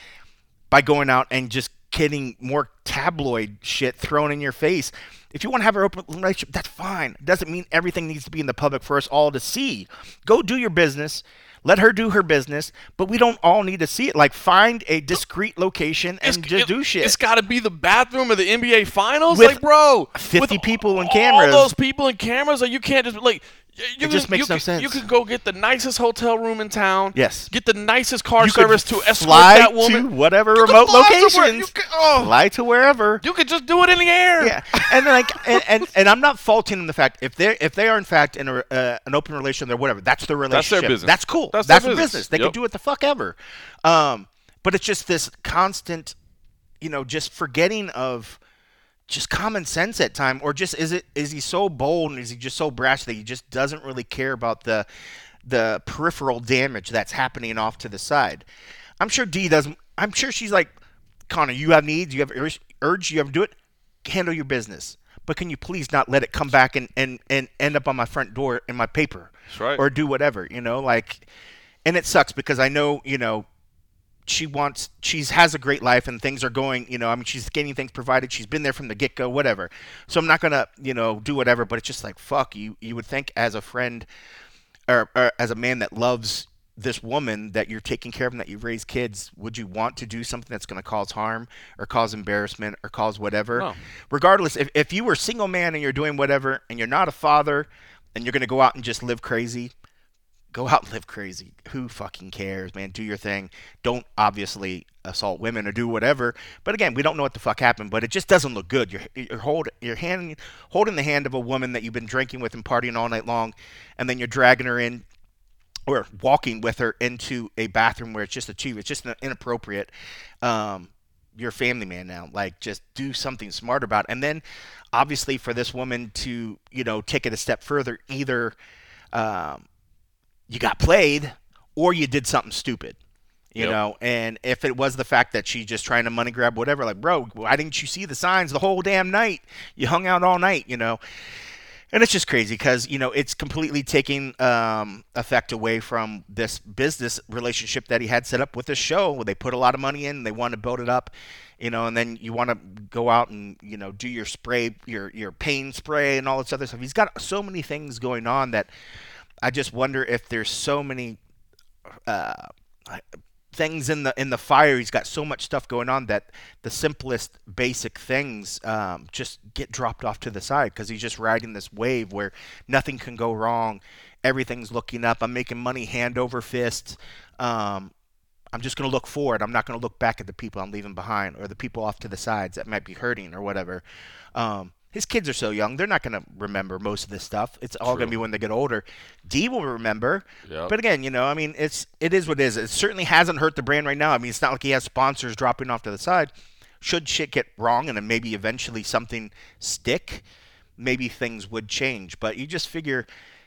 by going out and just getting more tabloid shit thrown in your face. If you want to have an open relationship, that's fine. It doesn't mean everything needs to be in the public for us all to see. Go do your business. Let her do her business, but we don't all need to see it. Like find a discreet location and just it, do shit. It's got to be the bathroom of the NBA Finals, With like bro. 50 with people and all cameras. those people in cameras, like you can't just like. You It just can- makes you no sense. You could go get the nicest hotel room in town. Yes. Get the nicest car You service to escort fly that woman. to whatever You remote fly somewhere. locations. You could, oh, Fly to wherever. you could just do it in the air. yeah, and like, and, and and I'm not faulting in the fact if they if they are in fact in a, uh, an open relationship or whatever, that's their relationship. That's their business. That's cool. That's That's, their their business. business. They Yep. can do what the fuck ever. Um, but it's just this constant, you know, just forgetting of just common sense at time, or just is it is he so bold and is he just so brash that he just doesn't really care about the the peripheral damage that's happening off to the side? I'm sure Dee doesn't. I'm sure she's like, Conor, you have needs, you have urge, urge you have to do it. Handle your business. But can you please not let it come back and, and, and end up on my front door in my paper? That's right. Or do whatever, you know, like and it sucks because I know, you know, she wants she's has a great life and things are going you know i mean she's getting things provided. She's been there from the get-go whatever. So i'm not gonna you know do whatever but it's just like fuck you you would think as a friend or, or as a man that loves this woman that you're taking care of and that you've raised kids would you want to do something that's going to cause harm or cause embarrassment or cause whatever? No. regardless if, if you were a single man and you're doing whatever and you're not a father and you're going to go out and just live crazy go out and live crazy. Who fucking cares, man? Do your thing. Don't obviously assault women or do whatever. But again, we don't know what the fuck happened, but it just doesn't look good. You're you're hold you're hand holding the hand of a woman that you've been drinking with and partying all night long, and then you're dragging her in or walking with her into a bathroom where it's just a two. It's just inappropriate. Um, you're a family man now. Like, just do something smart about it. And then, obviously, for this woman to, you know, take it a step further, either um, you got played or you did something stupid. You Yep. know, and if it was the fact that she's just trying to money grab whatever, like, bro, why didn't you see the signs the whole damn night? You hung out all night, you know. And it's just crazy because you know it's completely taking um, effect away from this business relationship that he had set up with this show. Where they put a lot of money in, they want to build it up, you know, and then you want to go out and you know do your spray, your your pain spray, and all this other stuff. He's got so many things going on that I just wonder if there's so many uh, things in the in the fire. He's got so much stuff going on that the simplest basic things um, just get dropped off to the side because he's just riding this wave where nothing can go wrong. everything's looking up. I'm making money hand over fist. Um, I'm just going to look forward. I'm not going to look back at the people I'm leaving behind or the people off to the sides that might be hurting or whatever. Um, his kids are so young; they're not going to remember most of this stuff. It's all going to be when they get older. Dee will remember, Yep. but again, you know, I mean, it's it is what it is. It certainly hasn't hurt the brand right now. I mean, it's not like he has sponsors dropping off to the side. Should shit get wrong and then maybe eventually something stick, maybe things would change. But you just figure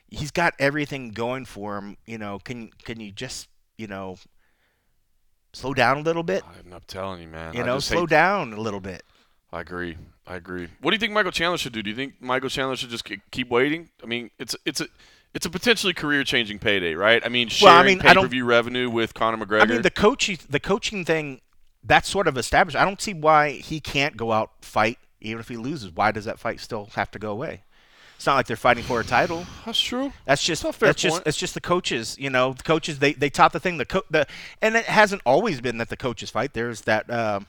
he's got everything going for him. You know, can can you just you know slow down a little bit? I'm not telling you, man. You I know, slow hate- down a little bit. I agree. I agree. What do you think Michael Chandler should do? Do you think Michael Chandler should just keep waiting? I mean, it's it's a it's a potentially career-changing payday, right? I mean, Well, sharing I mean, I don't- pay-per-view revenue with Conor McGregor. I mean, the coaching the coaching thing that's sort of established. I don't see why he can't go out fight even if he loses. Why does that fight still have to go away? It's not like they're fighting for a title. That's true. That's just That's a fair that's just point. it's just the coaches. You know, the coaches they they taught the thing. The co- the and it hasn't always been that the coaches fight. There's that. Um,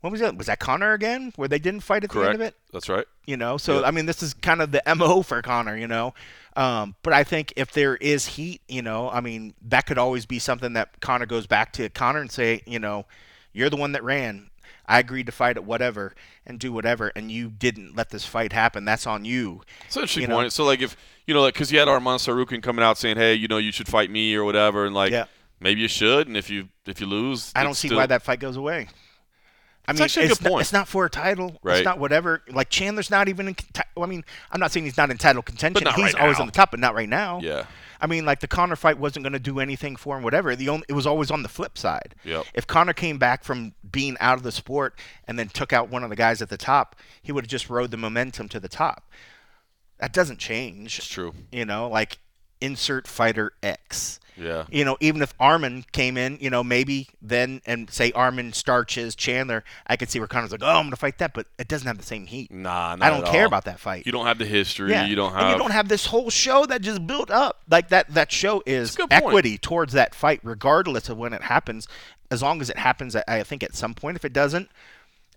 what was that? Was that Conor again? Where they didn't fight at the end of it? That's right. you know. So Yep. I mean, this is kind of the mo for Conor, you know. Um, but I think if there is heat, you know, I mean, that could always be something that Conor goes back to Conor and say, you know, you're the one that ran. I agreed to fight at whatever and do whatever, and you didn't let this fight happen. That's on you. It's an interesting You know? point. So, like, if you know, like, because you had Arman Tsarukyan coming out saying, "Hey, you know, you should fight me" or whatever, and like, Yeah. maybe you should, and if you if you lose, I don't see still- why that fight goes away. I It's mean, actually a it's good not, point. it's not for a title. Right. It's not whatever. Like Chandler's not even in. I mean, I'm not saying he's not in title contention. not he's right always now. on the top, but not right now. Yeah. I mean, like the Conor fight wasn't going to do anything for him. Whatever. The only it was always on the flip side. Yep. If Conor came back from being out of the sport and then took out one of the guys at the top, he would have just rode the momentum to the top. That doesn't change. It's true. You know, like insert fighter X. Yeah. You know, even if Arman came in, you know, maybe then and say Arman starches Chandler, I could see where Conor's like, oh, I'm going to fight that, but it doesn't have the same heat. Nah, I don't care all. about that fight. You don't have the history. yeah. You don't have. and you don't have this whole show that just built up. Like that that show is equity towards that fight, regardless of when it happens. As long as it happens, I- I think at some point. If it doesn't,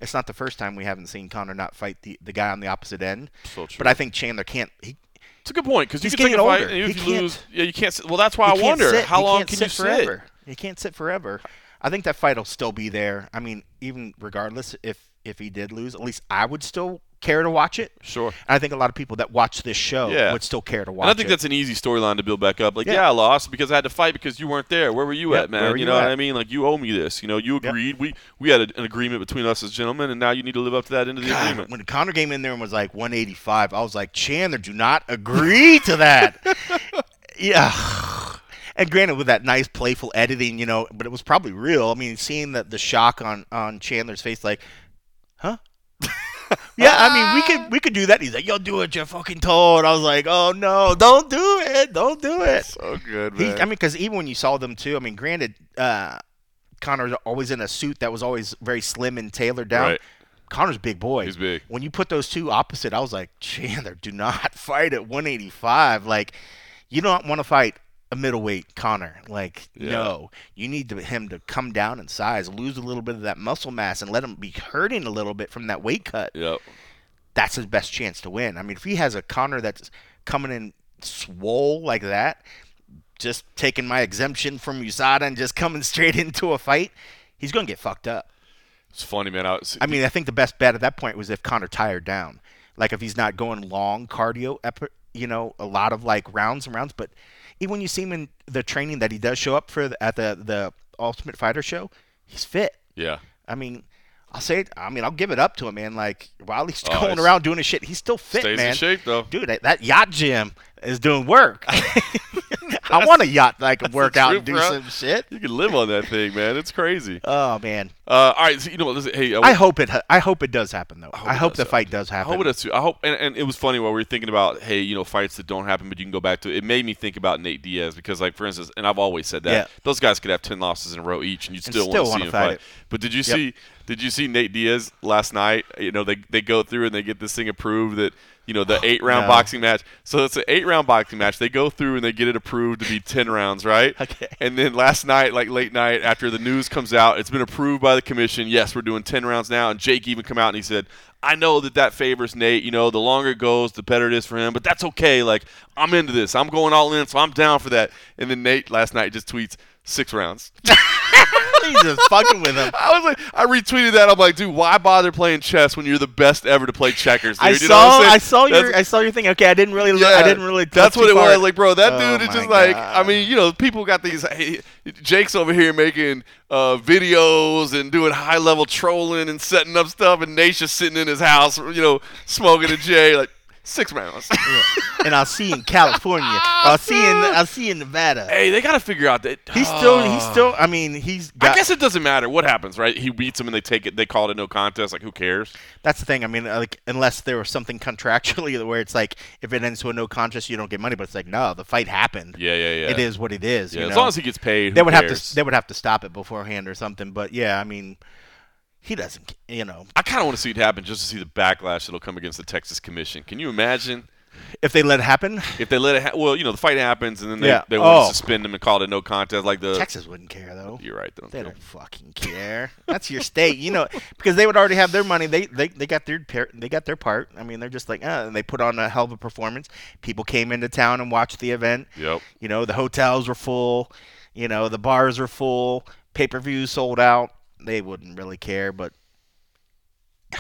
it's not the first time we haven't seen Conor not fight the, the guy on the opposite end. So true. But I think Chandler can't. He, It's a good point because you can take a fight and if He you lose, can't- yeah, you can't. Sit, well, that's why I wonder sit. how He long can sit you forever. He can't sit forever. I think that fight will still be there. I mean, even regardless if if he did lose, at least I would still care to watch it. Sure. And I think a lot of people that watch this show Yeah. would still care to watch And I think it. that's an easy storyline to build back up. Like, Yeah. yeah. I lost because I had to fight because you weren't there. Where were you Yep, at, man? you you know what? I mean? Like, you owe me this. You know, you agreed. We we had a, an agreement between us as gentlemen, and now you need to live up to that end of the God, agreement. when Conor came in there and was like 185, I was like, Chandler, do not agree to that. yeah. And granted, with that nice, playful editing, you know, but it was probably real. I mean, seeing the, the shock on, on Chandler's face, like, huh? Yeah, I mean, we could we could do that. He's like, "Yo, do what you're fucking told." I was like, "Oh no, don't do it, don't do it." So good, He. I mean, because even when you saw them too, I mean, granted, uh, Conor's always in a suit that was always very slim and tailored down. Right. Conor's big boy. He's big. When you put those two opposite, I was like, Chandler, do not fight at 185. Like, you don't want to fight a middleweight Conor. Like, Yeah. no, you need to, him to come down in size, lose a little bit of that muscle mass, and let him be hurting a little bit from that weight cut. yep. That's his best chance to win. I mean, if he has a Conor that's coming in swole like that, just taking my exemption from USADA and just coming straight into a fight, he's going to get fucked up. It's funny, man. I, was, I mean, I think the best bet at that point was if Conor tired down. Like if he's not going long cardio, you know, a lot of like rounds and rounds. But even when you see him in the training that he does show up for the, at the the Ultimate Fighter show, he's fit. yeah. I mean, I'll say, it, I mean, I'll give it up to him, man. Like while he's Oh, going around doing his shit, he's still fit, Stays man. in shape though. Dude, that, that yacht gym is doing work. I want a yacht that I can work out and do bro. some shit. You can live on that thing, man. It's crazy. Oh man, Uh, all right, so, you know what? Listen, hey, I hope it. I hope it does happen though. I it hope, the happen. fight does I happen. hope it does too. I hope, and, and it was funny while we were thinking about, hey, you know, fights that don't happen, but you can go back to. It made me think about Nate Diaz because, like, for instance, and I've always said that Yeah. those guys could have ten losses in a row each, and you'd And still, still want to see him fight fight. But did you Yep. see? Did you see Nate Diaz last night? You know, they they go through and they get this thing approved that you know the oh, eight round No. boxing match. So it's an eight round boxing match. They go through and they get it approved to be ten rounds, right? Okay. And then last night, like late night, after the news comes out, it's been approved by the commission. Yes, we're doing ten rounds now. And Jake even come out and he said, "I know that that favors Nate. You know, the longer it goes, the better it is for him. But that's okay. Like I'm into this. I'm going all in, so I'm down for that." And then Nate last night just tweets six rounds. He's just fucking with him. I was like, I retweeted that. I'm like, dude, why bother playing chess when you're the best ever to play checkers? Dude? I You saw? I saw your, I saw your thing. Okay, I didn't really, look, I didn't really. That's what it far. was. Like, bro, that Oh dude is just like. I mean, you know, people got these. Hey, Jake's over here making uh, videos and doing high level trolling and setting up stuff, and Nate's just sitting in his house, you know, smoking a J. Like six rounds. and I'll see you in California. I'll see you in, I'll see you in Nevada. hey, they got to figure out that He's still, he's Ah. still. I mean, he's got. I guess it doesn't matter what happens, right? He beats him and they take it. They call it a no contest. Like, who cares? That's the thing. I mean, like unless there was something contractually where it's like if it ends to a no contest, you don't get money. But it's like no, the fight happened. Yeah, yeah, yeah. It is what it is. Yeah, you as know? long as he gets paid, they would have to they would have to stop it beforehand or something. But yeah, I mean, he doesn't. You know, I kind of want to see it happen just to see the backlash that'll come against the Texas Commission. Can you imagine if they let it happen, if they let it? Ha- well, you know, the fight happens and then they, Yeah. they want Oh. to suspend him and call it a no contest, like the. Texas wouldn't care though. You're right. They don't They care. don't fucking care. That's your state, you know, because they would already have their money. They they, they got their they got their part. I mean, they're just like, uh, and they put on a hell of a performance. People came into town and watched the event. Yep. You know, the hotels were full. You know, the bars were full. Pay per views sold out. They wouldn't really care, but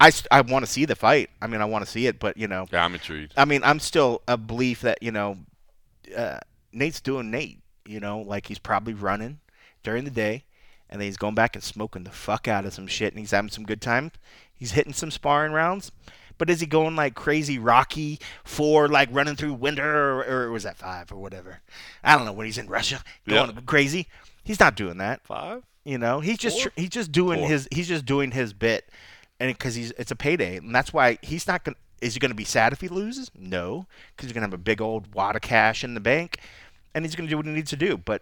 I, I want to see the fight. I mean, I want to see it, but you know, Yeah, I'm intrigued. I mean, I'm still a belief that you know, uh, Nate's doing Nate. You know, like he's probably running during the day, and then he's going back and smoking the fuck out of some shit, and he's having some good time. He's hitting some sparring rounds, but is he going like crazy Rocky four, like running through winter, or, or was that five or whatever? I don't know when he's in Russia going crazy. He's not doing that. Five. You know, he's just Four? he's just doing Four. his he's just doing his bit, and because he's it's a payday, and that's why he's not gonna. Is he gonna be sad if he loses? No, because he's gonna have a big old wad of cash in the bank, and he's gonna do what he needs to do. But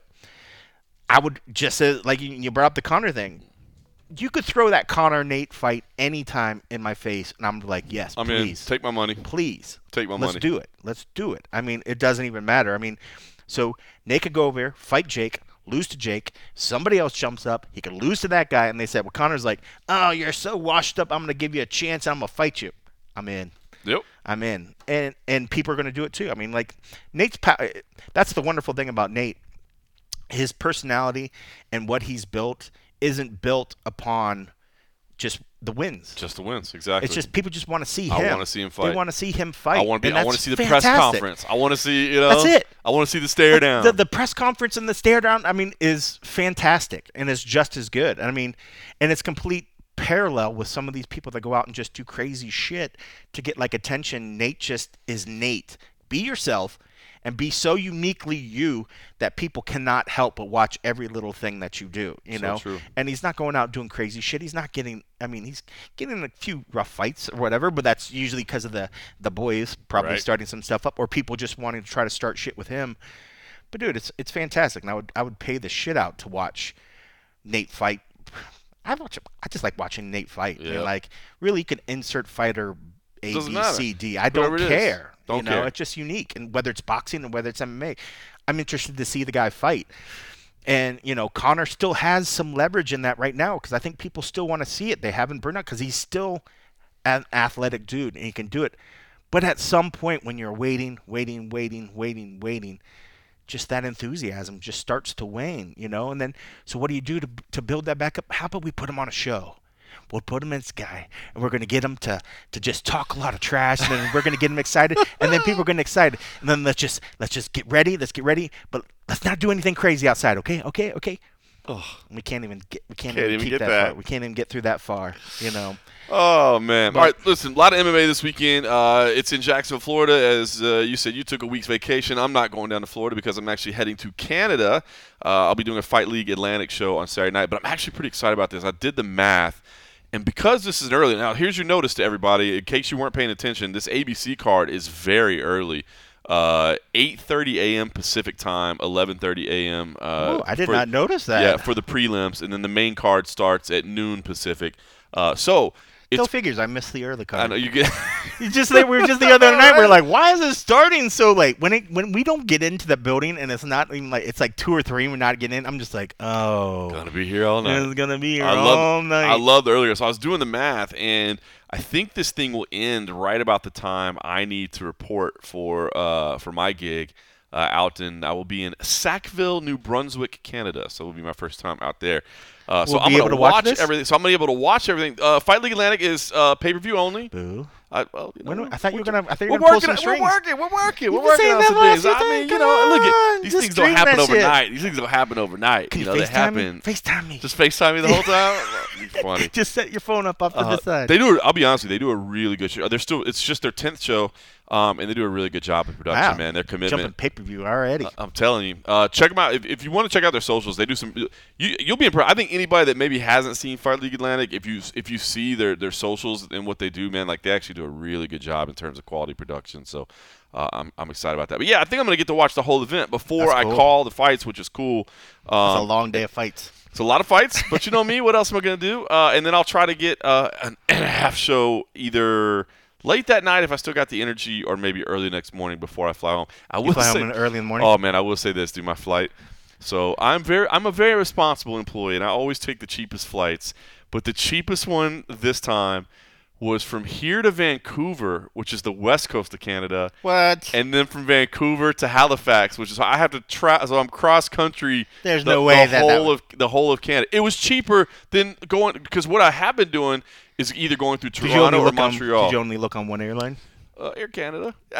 I would just say, like you, brought up the Conor thing. You could throw that Conor Nate fight anytime in my face, and I'm like, yes, I'm in. please, Take my money. please. Take my money. Let's do it. Let's do it. I mean, it doesn't even matter. I mean, so Nate could go over here, fight Jake, lose to Jake. Somebody else jumps up. He could lose to that guy, and they said, well, Conor's like, oh, you're so washed up. I'm going to give you a chance. I'm going to fight you. I'm in. Yep. I'm in. And and people are going to do it too. I mean, like Nate's. That's the wonderful thing about Nate. His personality and what he's built isn't built upon just the wins. Just the wins. Exactly. It's just people just want to see him. I him. wanna see him fight. They want to see him fight. I want to be. I want to see the press conference. I want to see. You know. That's it. I want to see the stare down. The, the press conference and the stare down, I mean, is fantastic and is just as good. I mean, and it's complete parallel with some of these people that go out and just do crazy shit to get like attention. Nate just is Nate. Be yourself and be so uniquely you that people cannot help but watch every little thing that you do, you So know? true. And he's not going out doing crazy shit. He's not getting I mean, he's getting a few rough fights or whatever, but that's usually because of the the boys probably Right. starting some stuff up or people just wanting to try to start shit with him. But dude, it's it's fantastic, and I would I would pay the shit out to watch Nate fight. I watch. I just like watching Nate fight. And like really, you can insert fighter A, Doesn't B, matter. C, D. I don't Whoever it is. care. Don't you know, care. it's just unique, and whether it's boxing and whether it's MMA, I'm interested to see the guy fight. And you know, Conor still has some leverage in that right now because I think people still want to see it. They haven't burned out because he's still an athletic dude and he can do it. But at some point, when you're waiting, waiting, waiting, waiting, waiting, just that enthusiasm just starts to wane, you know. And then, so what do you do to to build that back up? How about we put him on a show? We'll put him in Sky, and we're going to get him to to just talk a lot of trash, and then we're going to get him excited, and then people are going to excited, and then let's just let's just get ready, let's get ready, but let's not do anything crazy outside, okay? Okay, okay. Ugh. We can't even get we can't, Can't even even keep get that, that. far. We can't even get through that far, you know. Oh man! But- All right, listen. A lot of MMA this weekend. Uh, it's in Jacksonville, Florida. As uh, you said, you took a week's vacation. I'm not going down to Florida because I'm actually heading to Canada. Uh, I'll be doing a Fight League Atlantic show on Saturday night. But I'm actually pretty excited about this. I did the math, and because this is early. Now, here's your notice to everybody. In case you weren't paying attention, this ABC card is very early. Uh, 8:30 a.m. Pacific time, 11:30 a.m. Uh, oh, I did for- not notice that. Yeah, for the prelims, and then the main card starts at noon Pacific. Uh, so Still figures I missed the early card. I know you get. Just like we were just the other night. We are like, why is it starting so late? When it when we don't get into the building and it's not even like it's like two or three, and we're not getting in. I'm just like, oh, Gonna be here all night. it's gonna be here I all love night. I loved earlier. So I was doing the math, and I think this thing will end right about the time I need to report for uh, for my gig uh, out in. I will be in Sackville, New Brunswick, Canada. So it will be my first time out there. Uh, so We'll I'm able to watch this? everything. So I'm gonna be able to watch everything. Uh, Fight League Atlantic is uh, pay per view only. Boo. I, well, you know, When- I thought you were gonna. I thought you we're were gonna pull working, some we're working, we're working, we're working on some things. I mean, you know, look at these things don't happen that shit. overnight. These things don't happen overnight. Can you you, know, they FaceTime happen. me? FaceTime me. Just FaceTime me the whole time. Funny. Just set your phone up off to Uh, the side. They do. I'll be honest with you. They do a really good show. They're still. It's just their tenth show, um, and they do a really good job of production. Wow. Man, their Jumping commitment. pay per view already. I'm telling you. Uh, check them out if, if you want to check out their socials. They do some. You you'll be impressed. I think anybody that maybe hasn't seen Fight League Atlantic, if you if you see their their socials and what they do, man, like they actually do a really good job in terms of quality production. So. Uh, I'm, I'm excited about that. But yeah, I think I'm going to get to watch the whole event before That's I call the fights, which is cool. it's a Um, long day of fights. it's a lot of fights, but you know me. What else am I going to do? Uh, and then I'll try to get uh, an and a half show either late that night if I still got the energy, or maybe early next morning before I fly home. I You will fly say, home in early in the morning. oh man, I will say this: do my flight. So I'm very, I'm a very responsible employee, and I always take the cheapest flights. But the cheapest one this time was from here to Vancouver, which is the west coast of Canada, what? and then from Vancouver to Halifax, which is I have to try. So I'm cross country. There's the, no way the that that whole would- of the whole of Canada. It was cheaper than going because what I have been doing is either going through Toronto or look on? Montreal. Did you only look on one airline? uh, Air Canada.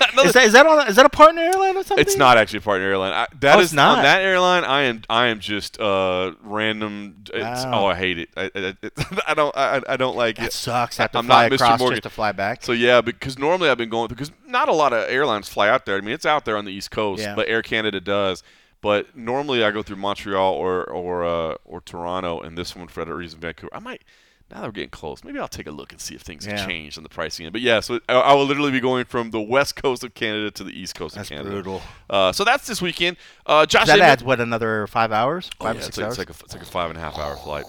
Is that is that on? Is that a partner airline or something? it's not actually a partner airline. I, that Oh, is not. on that airline. I am I am just uh random. It's, Wow. Oh, I hate it. I, I, it- I don't I, I don't like That it. sucks. I have to I'm fly not Mr. Morgan. just to fly back. So yeah, because normally I've been going because not a lot of airlines fly out there. I mean, it's out there on the East Coast, Yeah. but Air Canada does. But normally I go through Montreal or or uh, or Toronto, and this one for that reason Vancouver. I might now that we're getting close. Maybe I'll take a look and see if things have changed on the pricing. But yeah, so I, I will literally be going from the west coast of Canada to the east coast That's of Canada. brutal. Uh, so that's this weekend. Uh, Josh That adds what another five hours, Oh, five yeah, or it's six like, hours. It's like, a, it's like a five and a half hour flight.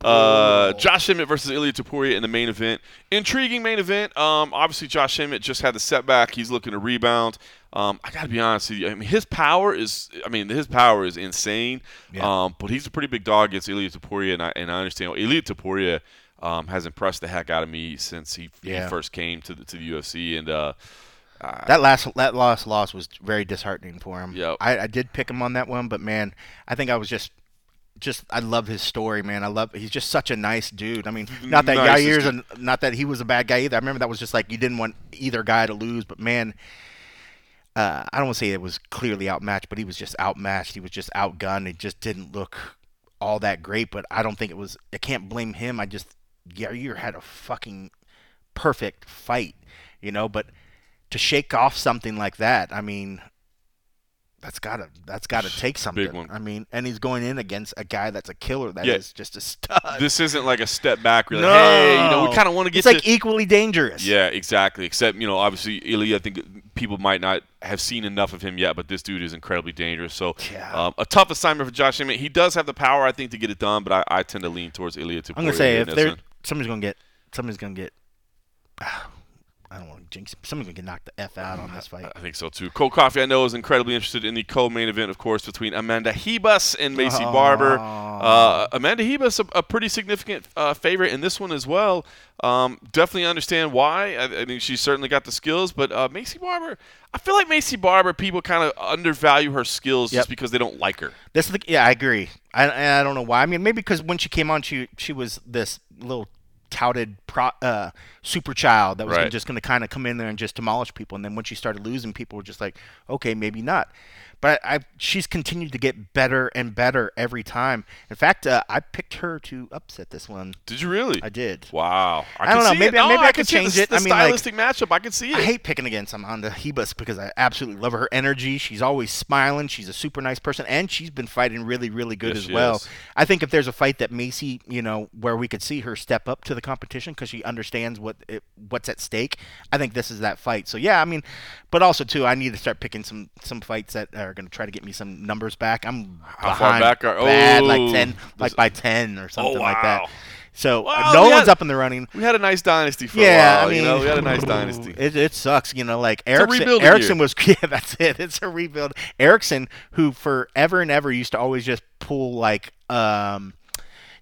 Uh, Josh Emmett versus Ilia Topuria in the main event. Intriguing main event. Um, obviously, Josh Emmett just had the setback. He's looking to rebound. Um, I got to be honest with you. I mean, his power is. I mean, his power is insane. Yeah. Um, but he's a pretty big dog against Ilia Topuria, and I and I understand Ilia Topuria um, has impressed the heck out of me since he, Yeah. he first came to the to the UFC, and uh, That last that last loss was very disheartening for him. Yep. I, I did pick him on that one, but man, I think I was just just I love his story, man. I love he's just such a nice dude. I mean, not that Nicest Yair's and not that he was a bad guy either. I remember that was just like you didn't want either guy to lose, but man, uh, I don't want to say it was clearly outmatched, but he was just outmatched. He was just outgunned. He just didn't look all that great. But I don't think it was. I can't blame him. I just Yair had a fucking perfect fight, you know. But to shake off something like that, I mean, that's gotta that's gotta take something. one. I mean, and he's going in against a guy that's a killer. That is Yeah. just a stud. this isn't like a step back. Really, no, hey, you know, we kind of want to get It's to like equally dangerous. Yeah, exactly. Except you know, obviously, Ilia. I think people might not have seen enough of him yet, but this dude is incredibly dangerous. So, Yeah. um, a tough assignment for Josh Emmett. He does have the power, I think, to get it done, but I, I tend to lean towards Ilia. To I'm gonna say if there somebody's gonna get somebody's gonna get. I don't want to jinx. it. Somebody's gonna get knocked the f out on this fight. I think so too. Cold Coffee, I know, is incredibly interested in the co-main event, of course, between Amanda Ribas and Maycee Barber. Uh, Amanda Ribas, a, a pretty significant uh, favorite in this one as well. Um, definitely understand why. I, I mean, she's certainly got the skills, but uh, Maycee Barber, I feel like Maycee Barber, people kind of undervalue her skills Yep. just because they don't like her. This is the, yeah, I agree. I I don't know why. I mean, maybe because when she came on, she she was this little touted pro, uh, super child that was Right. just going to kind of come in there and just demolish people. And then once she started losing, people were just like, okay, maybe not. But I, she's continued to get better and better every time. In fact, uh, I picked her to upset this one. Did you really? I did. Wow. I, I don't know, maybe- No, maybe I can could change the, it. The I mean, like- stylistic matchup, I can see it. I hate picking against Amanda Ribas because I absolutely love her energy. She's always smiling. She's a super nice person, and she's been fighting really, really good Yes, as well. is. I think if there's a fight that Maycee, you know, where we could see her step up to the competition because she understands what it, what's at stake. I think this is that fight. So yeah, I mean, but also too, I need to start picking some some fights that are going to try to get me some numbers back. I'm How far behind back are- bad, Oh. like ten, like by ten or something like that. wow. So Well, uh, we Nolan's had- up in the running. We had a nice dynasty for Yeah, a while. I you know, we had a nice dynasty. It, it sucks, you know. Like a Erickson, rebuilding Erickson was yeah, that's it. It's a rebuild. Erickson, who forever and ever used to always just pull like um,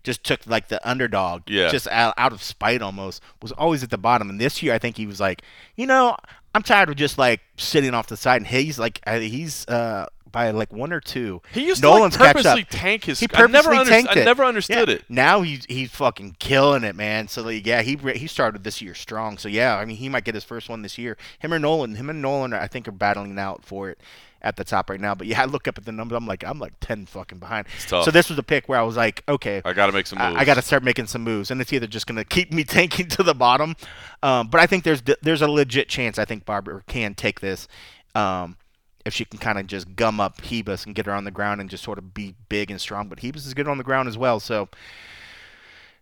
just took like the underdog, Yeah. just out, out of spite almost, was always at the bottom. And this year, I think he was like, you know, I'm tired of just like sitting off the side. And he's like, uh, he's uh by like one or two. He used Nolan's to like, purposely tank his. He I never, purposely under- tanked I never understood Yeah. it. Now he's he's fucking killing it, man. So like, yeah, he he started this year strong. So yeah, I mean he might get his first one this year. Him or Nolan, him and Nolan, are, I think are battling out for it at the top right now. But yeah, I look up at the numbers. I'm like I'm like ten fucking behind. So this was a pick where I was like, okay, I got to make some moves. I, I got to start making some moves, and it's either just gonna keep me tanking to the bottom, um, but I think there's there's a legit chance I think Barber can take this. Um, if she can kind of just gum up Ribas and get her on the ground and just sort of be big and strong. But Ribas is good on the ground as well, so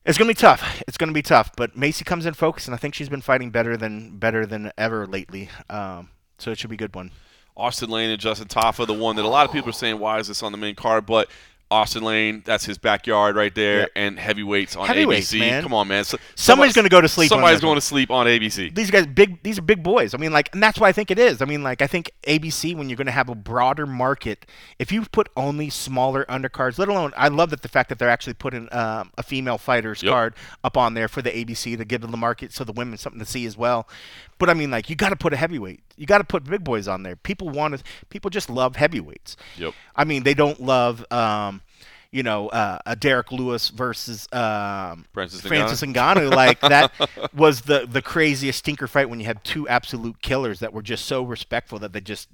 it's gonna be tough. It's gonna be tough. But Maycee comes in focus, and I think she's been fighting better than better than ever lately. Um, so it should be a good one. Austen Lane and Justin Tafa, the one that a lot of people are saying, why is this on the main card? But Austen Lane, that's his backyard right there, Yeah. and heavyweights on Heavyweights, ABC. man. Come on, man. So, Somebody's gonna go to sleep Somebody's going to sleep on ABC. these guys big these are big boys i mean like and that's why i think it is i mean like i think abc when you're going to have a broader market if you put only smaller undercards let alone i love that the fact that they're actually putting um, a female fighter's Yep. card up on there for the abc to give to the market so the women something to see as well but i mean like you got to put a heavyweight you got to put big boys on there people want to people just love heavyweights Yep. i mean they don't love um you know, uh, a Derrick Lewis versus um, Francis Ngannou? Francis Ngannou. Like that was the the craziest stinker fight when you had two absolute killers that were just so respectful that they just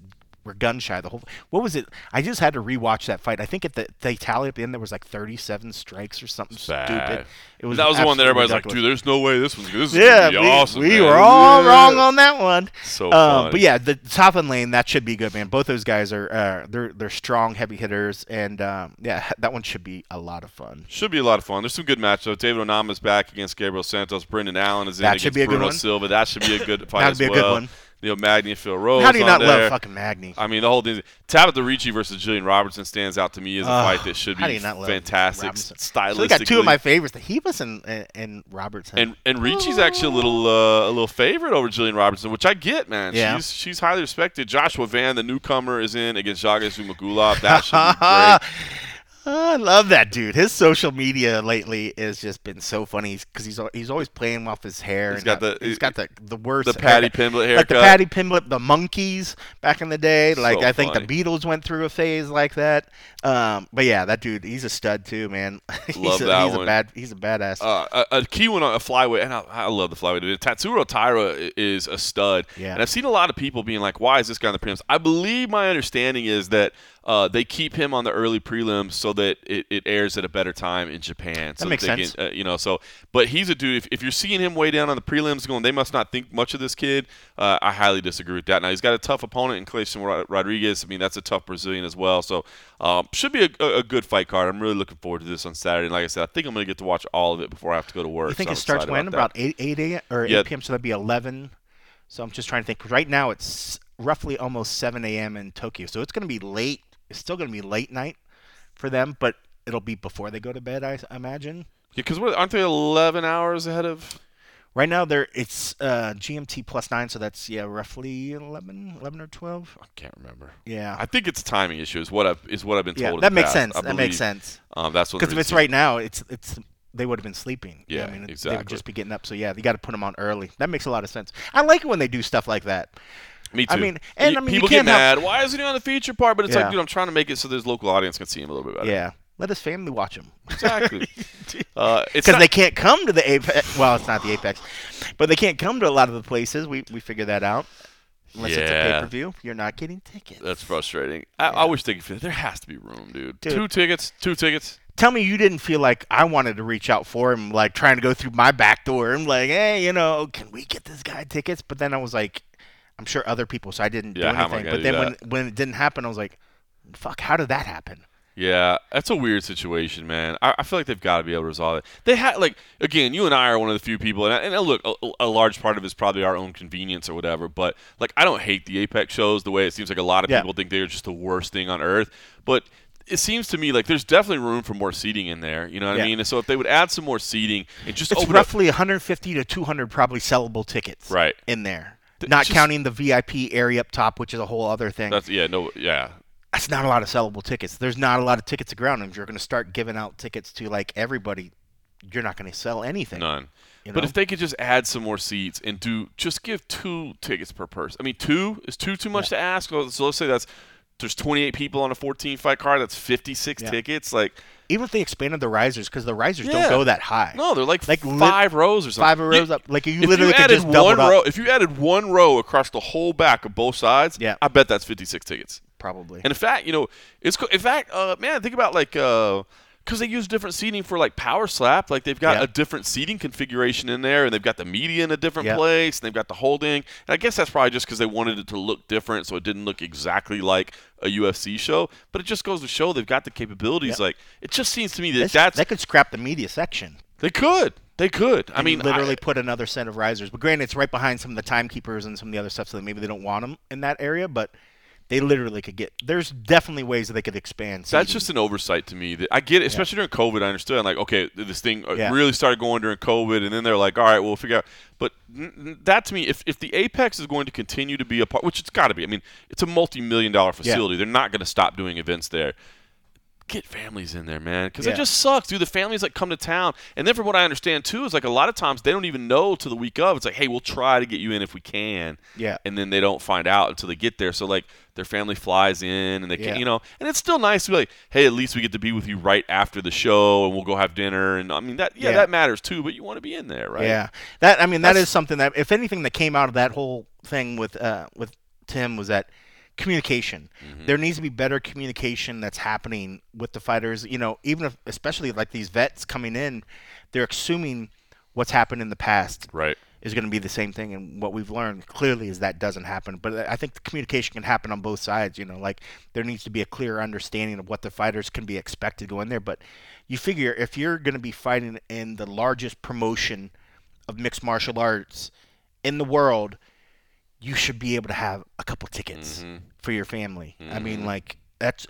were gun shy the whole. What was it? I just had to rewatch that fight. I think at the, the tally at the end there was like 37 strikes or something Bad. stupid. It was that was the one that everybody's like, dude, there's no way this one's this is Yeah, gonna be we, awesome. we man." were all Yeah. wrong on that one. So Um, but yeah, the top and lane that should be good, man. Both those guys are uh, they're they're strong, heavy hitters, and um, yeah, that one should be a lot of fun. Should be a lot of fun. There's some good matchups. David Onama's back against Gabriel Santos. Brendan Allen is in That against should be a good Bruno one. Silva. That should be a good fight That'd as be a well. good one. Neil Magny and Phil Rowe. How do you not there. love fucking Magny? I mean, the whole thing. Tabatha Ricci versus Jillian Robertson stands out to me as a Ugh, fight that should be fantastic, stylistically. So they got two of my favorites, the Ribas and and, and Robertson. and and Ricci's actually a little uh, a little favorite over Jillian Robertson, which I get, man. Yeah. She's she's highly respected. Joshua Van, the newcomer, is in against Zhalgas Zhumagulov. That should be great. I love that dude. His social media lately has just been so funny because he's, he's always playing off his hair. He's got the- he's got the the worst The Paddy hair- Pimblett like the haircut. Paddy Pimblett, the monkeys back in the day. Like So I think funny. the Beatles went through a phase like that. Um, but yeah, that dude, he's a stud too, man. he's Love a, that he's one. a bad, he's a badass. Uh, a, a key one on a flyweight, and I, I love the flyweight. Tatsuro Taira is a stud, Yeah. and I've seen a lot of people being like, "Why is this guy on the prelims?" I believe my understanding is that uh, they keep him on the early prelims so that it, it airs at a better time in Japan. So makes they sense. Can, uh, you know, so but he's a dude. If, if you're seeing him way down on the prelims, going, they must not think much of this kid. Uh, I highly disagree with that. Now he's got a tough opponent in Clayton Ro- Rodriguez. I mean, that's a tough Brazilian as well. So um, should be a, a, good fight card. I'm really looking forward to this on Saturday. And like I said, I think I'm going to get to watch all of it before I have to go to work. you think so it I'm starts when about about eight eight a.m. or Yeah. eight p.m. So that'd be eleven. So I'm just trying to think. Right now it's roughly almost seven a.m. in Tokyo, so it's going to be late. It's still going to be late night for them, but it'll be before they go to bed. I imagine. that. Because aren't they 11 hours ahead of? Right now, they're it's uh, GMT plus nine, so that's yeah, roughly 11, 11 or twelve. I can't remember. Yeah, I think it's a timing issue. Is what I've is what I've been told. yeah, that makes past. sense. I That makes sense. Um, that's what Because if it's right now, it's it's they would have been sleeping. Yeah, I mean, They would just be getting up. So yeah, you got to put them on early. That makes a lot of sense. I like it when they do stuff like that. Me too. I mean, and, I mean, people get can't have- mad. Why isn't he on the feature part? But it's Yeah. like, dude, I'm trying to make it so this local audience can see him a little bit better. Yeah, let his family watch him. exactly. uh, because not- they can't come to the apex. Well, it's not the apex, but they can't come to a lot of the places. We we figured that out. Unless it's a Yeah. pay per view, you're not getting tickets. That's frustrating. I, I wish they could. There has to be room, dude. Dude. Two tickets. Two tickets. Tell me you didn't feel like I wanted to reach out for him, like trying to go through my back door. I'm like, hey, you know, can we get this guy tickets? But then I was like, I'm sure other people, so I didn't Yeah, do I anything. But then do when when it didn't happen, I was like, fuck, how did that happen? Yeah, that's a weird situation, man. I, I feel like they've got to be able to resolve it. They had like again, you and I are one of the few people, and, I, and look, a, a, large part of it is probably our own convenience or whatever. But like, I don't hate the Apex shows the way it seems like a lot of Yeah. people think they're just the worst thing on earth. But it seems to me like there's definitely room for more seating in there. You know what Yeah. I mean? And so if they would add some more seating and just It's open up, roughly 150 to 200 probably sellable tickets Right. in there. Not just- counting the VIP area up top, which is a whole other thing. that's yeah, no, yeah, That's not a lot of sellable tickets. There's not a lot of tickets around. And if you're going to start giving out tickets to like everybody, you're not going to sell anything. none. you But if they could just add some more seats and do just give two tickets per person. I mean, two is two too much to ask. So let's say that's there's 28 people on a 14 fight card. That's 56 Yeah. tickets. Like Even if they expanded the risers, because the risers Yeah. don't go that high. no, they're like, Like, five rows or something. Five You- rows up. Like you If literally you could added just double up. row, if you added one row across the whole back of both sides, Yeah. I bet that's 56 tickets. Probably. And in fact, you know, it's co- in fact, uh, man, think about like because they use different seating for like Power Slap. Like they've got Yeah. a different seating configuration in there, and they've got the media in a different Yeah. place, and they've got the holding. And I guess that's probably just because they wanted it to look different, so it didn't look exactly like a UFC show. But it just goes to show they've got the capabilities. Yeah. Like it just seems to me that This- that's they could scrap the media section. they could, they could. I mean, literally I- put another set of risers. But granted, it's right behind some of the timekeepers and some of the other stuff, so that maybe they don't want them in that area. But they literally could get. There's definitely ways that they could expand. That's just an oversight to me. That I get, it, especially during COVID. I understood. Like, okay, this thing uh, Yeah. really started going during COVID, and then they're like, all right, we'll figure out. But that to me, if, if the Apex is going to continue to be a part, which it's got to be. I mean, it's a multi-million dollar facility. They're not going to stop doing events there. Get families in there, man, because Yeah. it just sucks, dude. The families that come to town, and then from what I understand too, is like a lot of times they don't even know to the week of. It's like, hey, we'll try to get you in if we can Yeah. and then they don't find out until they get there. So like their family flies in and they Yeah. can, you know, and it's still nice to be like, hey, at least we get to be with you right after the show, and we'll go have dinner. And I mean that, yeah, Yeah. that matters too. But you want to be in there, right? Yeah, that I mean that That's- is something that if anything that came out of that whole thing with uh, with Tim was that communication. Mm-hmm. There needs to be better communication that's happening with the fighters. You know, even if especially like these vets coming in, they're assuming what's happened in the past Right. is going to be the same thing. And what we've learned clearly is that doesn't happen. But I think the communication can happen on both sides. You know, like there needs to be a clear understanding of what the fighters can be expected to go in there. But you figure if you're going to be fighting in the largest promotion of mixed martial arts in the world, you should be able to have a couple tickets Mm-hmm. for your family. I mean, like that's.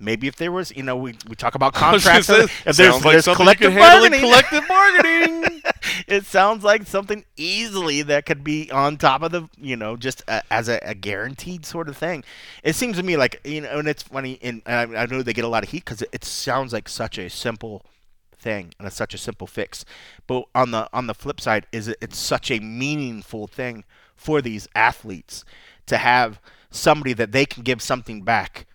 Maybe if there was, you know, we, we talk about I was gonna contracts. say, if there's, like there's collective could handle in bargaining. collective bargaining. it sounds like something easily that could be on top of the you know just a, as a, a guaranteed sort of thing it seems to me like you know and it's funny and i, I know they get a lot of heat because it, it sounds like such a simple thing and it's such a simple fix but on the on the flip side is it, it's such a meaningful thing for these athletes to have somebody that they can give something back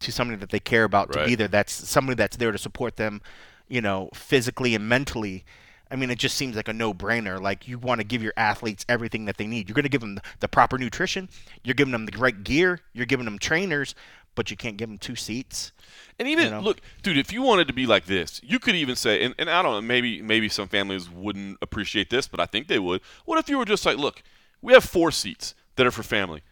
to somebody that they care about to Right. be there that's somebody that's there to support them you know physically and mentally I mean, it just seems like a no-brainer. Like you want to give your athletes everything that they need. You're going to give them the proper nutrition. You're giving them the right gear. You're giving them trainers, but you can't give them two seats. And even You know? look, dude, if you wanted to be like this, you could even say, and, and I don't know, maybe maybe some families wouldn't appreciate this, but I think they would. What if you were just like, look, we have four seats that are for family,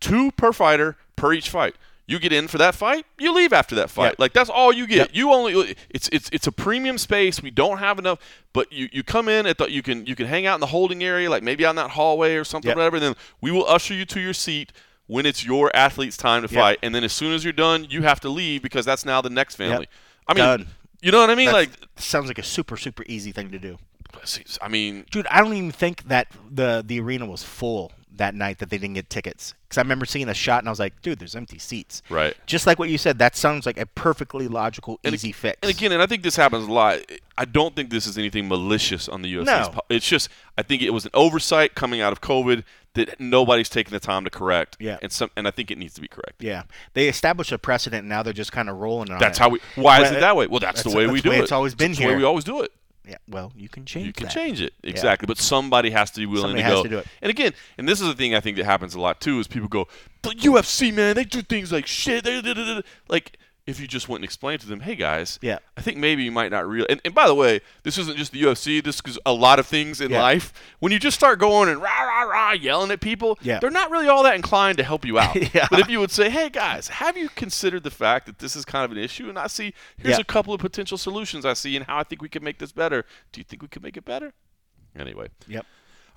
two per fighter per each fight. You get in for that fight, you leave after that fight. Yep. Like that's all you get. Yep. You only it's it's it's a premium space. We don't have enough, but you, you come in at the you can you can hang out in the holding area, like maybe on that hallway or something, Yep. whatever. And then we will usher you to your seat when it's your athlete's time to fight. And then as soon as you're done, you have to leave because that's now the next family. I mean, Done. you know what I mean? That's- like, sounds like a super super easy thing to do. I mean, Dude, I don't even think that the the arena was full that night that they didn't get tickets. Because I remember seeing a shot and I was like, dude, there's empty seats. right. Just like what you said, that sounds like a perfectly logical, And easy fix. And again, and I think this happens a lot. I don't think this is anything malicious on the UFC's No. po- It's just I think it was an oversight coming out of COVID that nobody's taking the time to correct. Yeah. And some and I think it needs to be corrected. yeah, they established a precedent. and Now they're just kind of rolling on That's it. how we. Why is it that way? Well, that's, that's- the way that's we the do way it. it's always been That's the way here. we always do it. Yeah, well, you can change You can that. change it exactly, but somebody has to be willing Somebody to has go. to do it. And again, and this is the thing I think that happens a lot too is people go, the UFC man, they do things like shit. They, da, da, da, da." Like if you just went and explained to them, hey guys, Yeah. I think maybe you might not real. And, and by the way, this isn't just the UFC. This is a lot of things in Yeah. life. When you just start going and rah rah rah rah yelling at people, Yeah. they're not really all that inclined to help you out. Yeah. But if you would say, "Hey guys, have you considered the fact that this is kind of an issue?" and I see here's Yeah. a couple of potential solutions I see and how I think we can make this better. Do you think we can make it better? Anyway. Yep.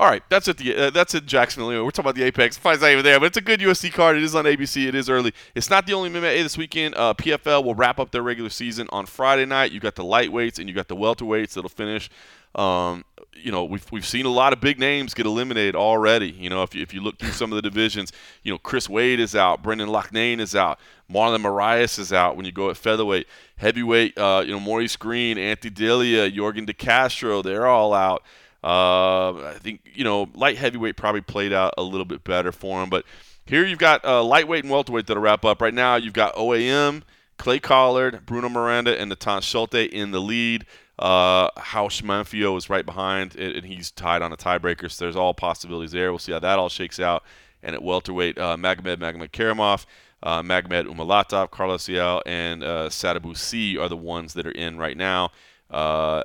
All right, that's at the uh, that's at Jacksonville. Anyway, We're talking about the Apex. Fight's not even there, but it's a good UFC card. It is on ABC. It is early. It's not the only MMA this weekend. Uh, PFL will wrap up their regular season on Friday night. You got the lightweights and you got the welterweights that'll finish. Um, you know, we've we've seen a lot of big names get eliminated already. You know, if you, if you look through some of the divisions, you know, Chris Wade is out, Brendan Loughnane is out, Marlon Moraes is out. When you go at featherweight, heavyweight, uh, you know, Maurice Greene, Anthony Delia, Jorgen De Castro, they're all out. Uh, I think you know light heavyweight probably played out a little bit better for him, but here you've got uh, lightweight and welterweight that'll wrap up. Right now you've got OAM, Clay Collard, Bruno Miranda, and Natan Schulte in the lead. Uh, Raush Manfio is right behind, and and he's tied on a tiebreaker. So there's all possibilities there. We'll see how that all shakes out. And at welterweight, uh, Magomed Magomedkerimov, uh, Magomed Umalatov, Carlos Leal, and uh, Sadibou Sy are the ones that are in right now. Uh,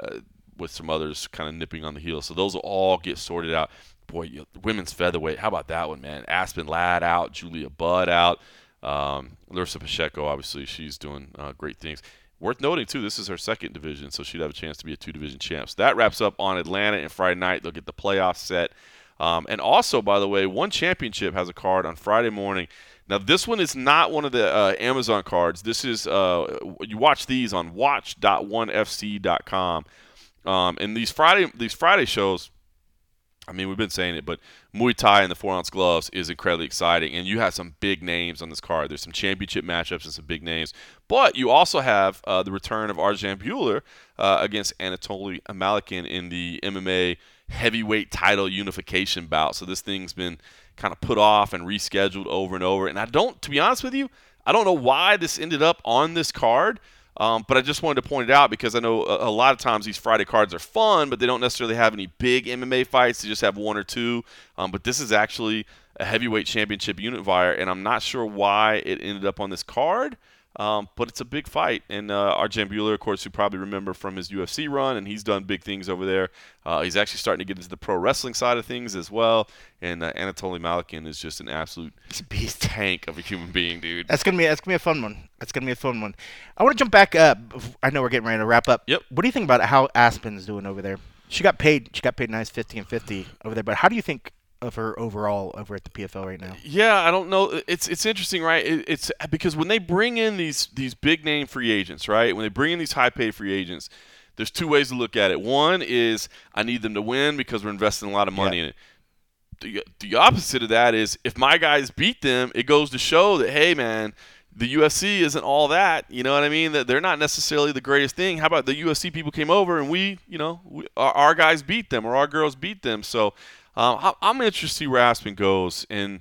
with some others kind of nipping on the heels. So those will all get sorted out. Boy, women's featherweight, how about that one, man? Aspen Ladd out, Julia Budd out, um, Larissa Pacheco, obviously, she's doing uh, great things. Worth noting, too, this is her second division, so she'd have a chance to be a two division champ. So that wraps up on Atlanta and Friday night. They'll get the playoffs set. Um, and also, by the way, one championship has a card on Friday morning. Now, this one is not one of the uh, Amazon cards. This is, uh, you watch these on watch.onefc.com. Um, and these Friday these Friday shows, I mean, we've been saying it, but Muay Thai and the four ounce gloves is incredibly exciting, and you have some big names on this card. There's some championship matchups and some big names, but you also have uh, the return of Arjan Bhullar uh, against Anatoly Malykhin in the MMA heavyweight title unification bout. So this thing's been kind of put off and rescheduled over and over. And I don't, to be honest with you, I don't know why this ended up on this card. Um, but I just wanted to point it out because I know a, a, lot of times these Friday cards are fun, but they don't necessarily have any big MMA fights. They just have one or two. Um, but this is actually a heavyweight championship unit vire, and I'm not sure why it ended up on this card. Um, but it's a big fight, and uh, Arjan Bhullar, of course, you probably remember from his UFC run, and he's done big things over there. Uh, he's actually starting to get into the pro wrestling side of things as well. And uh, Anatoly Malykhin is just an absolute beast tank of a human being, dude. That's gonna be that's gonna be a fun one. That's gonna be a fun one. I want to jump back up. I know we're getting ready to wrap up. Yep. What do you think about how Aspen's doing over there? She got paid. She got paid nice fifty and fifty over there. But how do you think of her overall over at the PFL right now? Yeah, I don't know. It's it's interesting, right? It, it's because when they bring in these these big name free agents, right? When they bring in these high paid free agents, there's two ways to look at it. One is I need them to win because we're investing a lot of money Yeah. in it. The, the opposite of that is if my guys beat them, it goes to show that hey, man, the UFC isn't all that. You know what I mean? That they're not necessarily the greatest thing. How about the UFC people came over and we, you know, we, our, our guys beat them or our girls beat them. So um, I, I'm interested to see where Aspen goes. And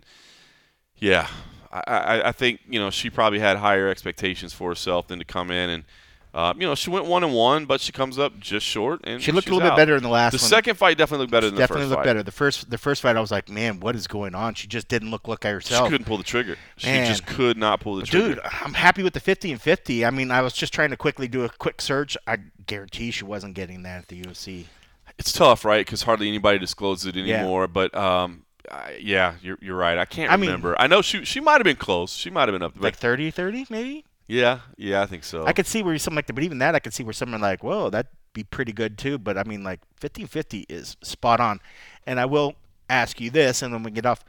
yeah, I, I, I think you know she probably had higher expectations for herself than to come in and. Uh, you know, she went one and one, but she comes up just short, and She looked a little out. bit better in the last The one. second fight definitely looked better than Definitely the first looked fight. better. The first the first fight, I was like, man, what is going on? She just didn't look like herself. She couldn't pull the trigger. She just could not pull the trigger. Dude, I'm happy with the 50 and 50. I mean, I was just trying to quickly do a quick search. I guarantee she wasn't getting that at the UFC. It's tough, right? Because hardly anybody discloses it Yeah. anymore. But um, I, yeah, you're, you're right. I can't I mean- remember. I know she she might have been close. She might have been up. But Like 30 30, maybe? yeah, yeah, I think so. I could see where something like that, but even that, I could see where someone like, whoa, that'd be pretty good too. But I mean, like 50 50 is spot on. And I will ask you this, and then we get off.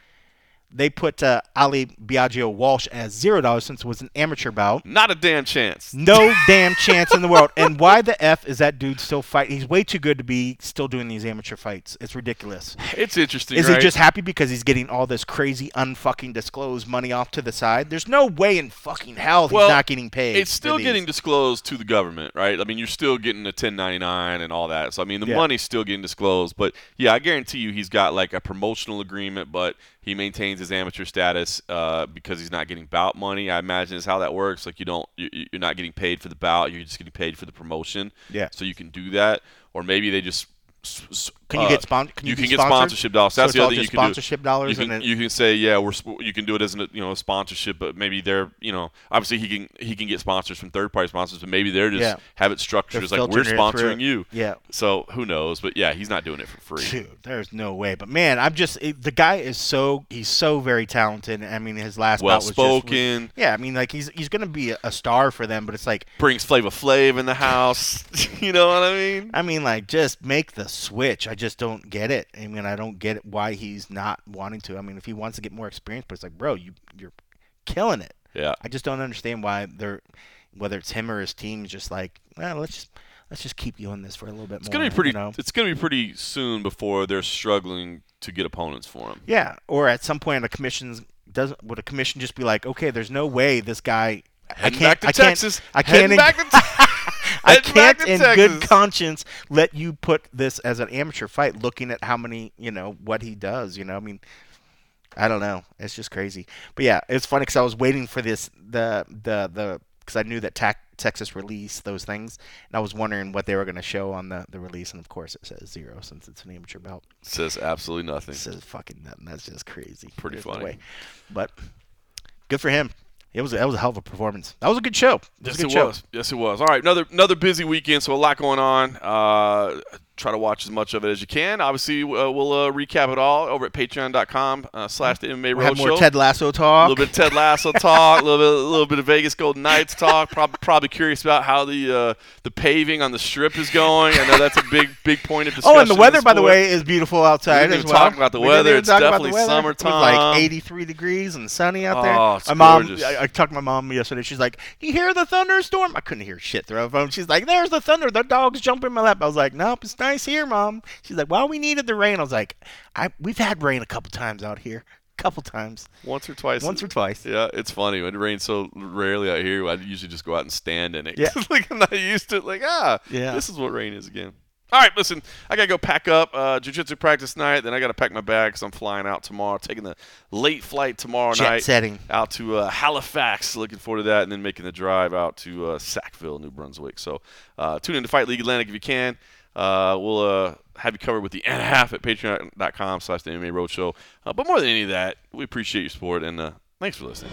They put uh, Ali Biaggio Walsh as zero dollars since it was an amateur bout. Not a damn chance. No damn chance in the world. And why the f is that dude still fighting? He's way too good to be still doing these amateur fights. It's ridiculous. It's interesting. Is right? he just happy because he's getting all this crazy unfucking disclosed money off to the side? There's no way in fucking hell he's Well, not getting paid. It's still getting disclosed to the government, right? I mean, you're still getting a 1099 and all that. So I mean, the Yeah. money's still getting disclosed. But yeah, I guarantee you, he's got like a promotional agreement, but he maintains his amateur status uh, because he's not getting bout money. I imagine is how that works. Like you don't, you- you're not getting paid for the bout. You're just getting paid for the promotion. Yeah. So you can do that, or maybe they just Can you Uh, get spon- Can you, you can get sponsored? sponsorship dollars. That's the other thing you can do. sponsorship dollars, You can, and then you can say yeah, we're sp- you can do it as a you know a sponsorship, but maybe they're you know obviously he can he can get sponsors from third party sponsors, but maybe they're just Yeah. have it structured as like we're filtering it through. sponsoring you. yeah. So who knows? But yeah, he's not doing it for free. Dude, there's no way. But man, I'm just it, the guy is so he's so very talented. I mean, his last Well bout was just spoken, yeah. I mean, like he's he's gonna be a, a star for them. But it's like brings Flavor Flav in the house. you know what I mean? I mean, like just make the switch. I just don't get it. I mean, I don't get why he's not wanting to. I mean, if he wants to get more experience, but it's like, bro, you you're killing it. Yeah. I just don't understand why they're whether it's him or his team just like, well, let's just let's just keep you on this for a little bit It's more. gonna be pretty. You know? It's gonna be pretty soon before they're struggling to get opponents for him. Yeah, or at some point, a commission's doesn't would a commission just be like, okay, there's no way this guy. I can't. back to I can't. I can't. In- back to I can't, in Texas. good conscience, let you put this as an amateur fight. Looking at how many, you know, what he does. You know, I mean, I don't know. It's just crazy. But yeah, it's funny because I was waiting for this the the the because I knew that tac Texas released those things, and I was wondering what they were going to show on the the release, and of course it says zero since it's an amateur bout. Says absolutely nothing. It says fucking nothing. That's just crazy. Pretty There's funny. way. But good for him. It was that was a hell of a performance. That was a good show. It Yes, a good it show. was. Yes, it was. All right, another another busy weekend, so a lot going on. Uh, try to watch as much of it as you can. Obviously, uh, we'll uh, recap it all over at patreon.com uh, slash the MMA We'll have more Ted Lasso talk. a little bit of Ted Lasso talk, a little bit, a little bit of Vegas Golden Knights talk. Prob- probably curious about how the uh, the paving on the strip is going. I know that's a big big point of discussion. Oh, and the weather, by the way, is beautiful outside didn't well. talk about the We weather. It's definitely weather. summertime. It like 83 degrees and sunny out there. Oh, it's my mom, gorgeous. I, I talked to my mom yesterday. She's like, "You hear the thunderstorm?" I couldn't hear shit through the phone. She's like, "There's the thunder. The dog's jumping in my lap." I was like, "Nope, it's nice here, mom." She's like, "Well, we needed the rain." I was like, "I we've had rain a couple times out here, a couple times, once or twice. once or twice." Yeah, it's funny when it rains so rarely out here. I usually just go out and stand in it. Yeah. like I'm not used to it. Like ah, Yeah. this is what rain is again. All right, listen, I gotta go pack up uh, jiu-jitsu practice tonight. Then I gotta pack my bag 'cause I'm flying out tomorrow. Taking the late flight tomorrow Jet night setting. out to uh, Halifax. Looking forward to that, and then making the drive out to uh, Sackville, New Brunswick. So uh, tune in to Fight League Atlantic if you can. Uh, we'll uh, have you covered with the and a half at patreon.com slash the MMA Roadshow. Uh, but more than any of that, we appreciate your support and uh, thanks for listening.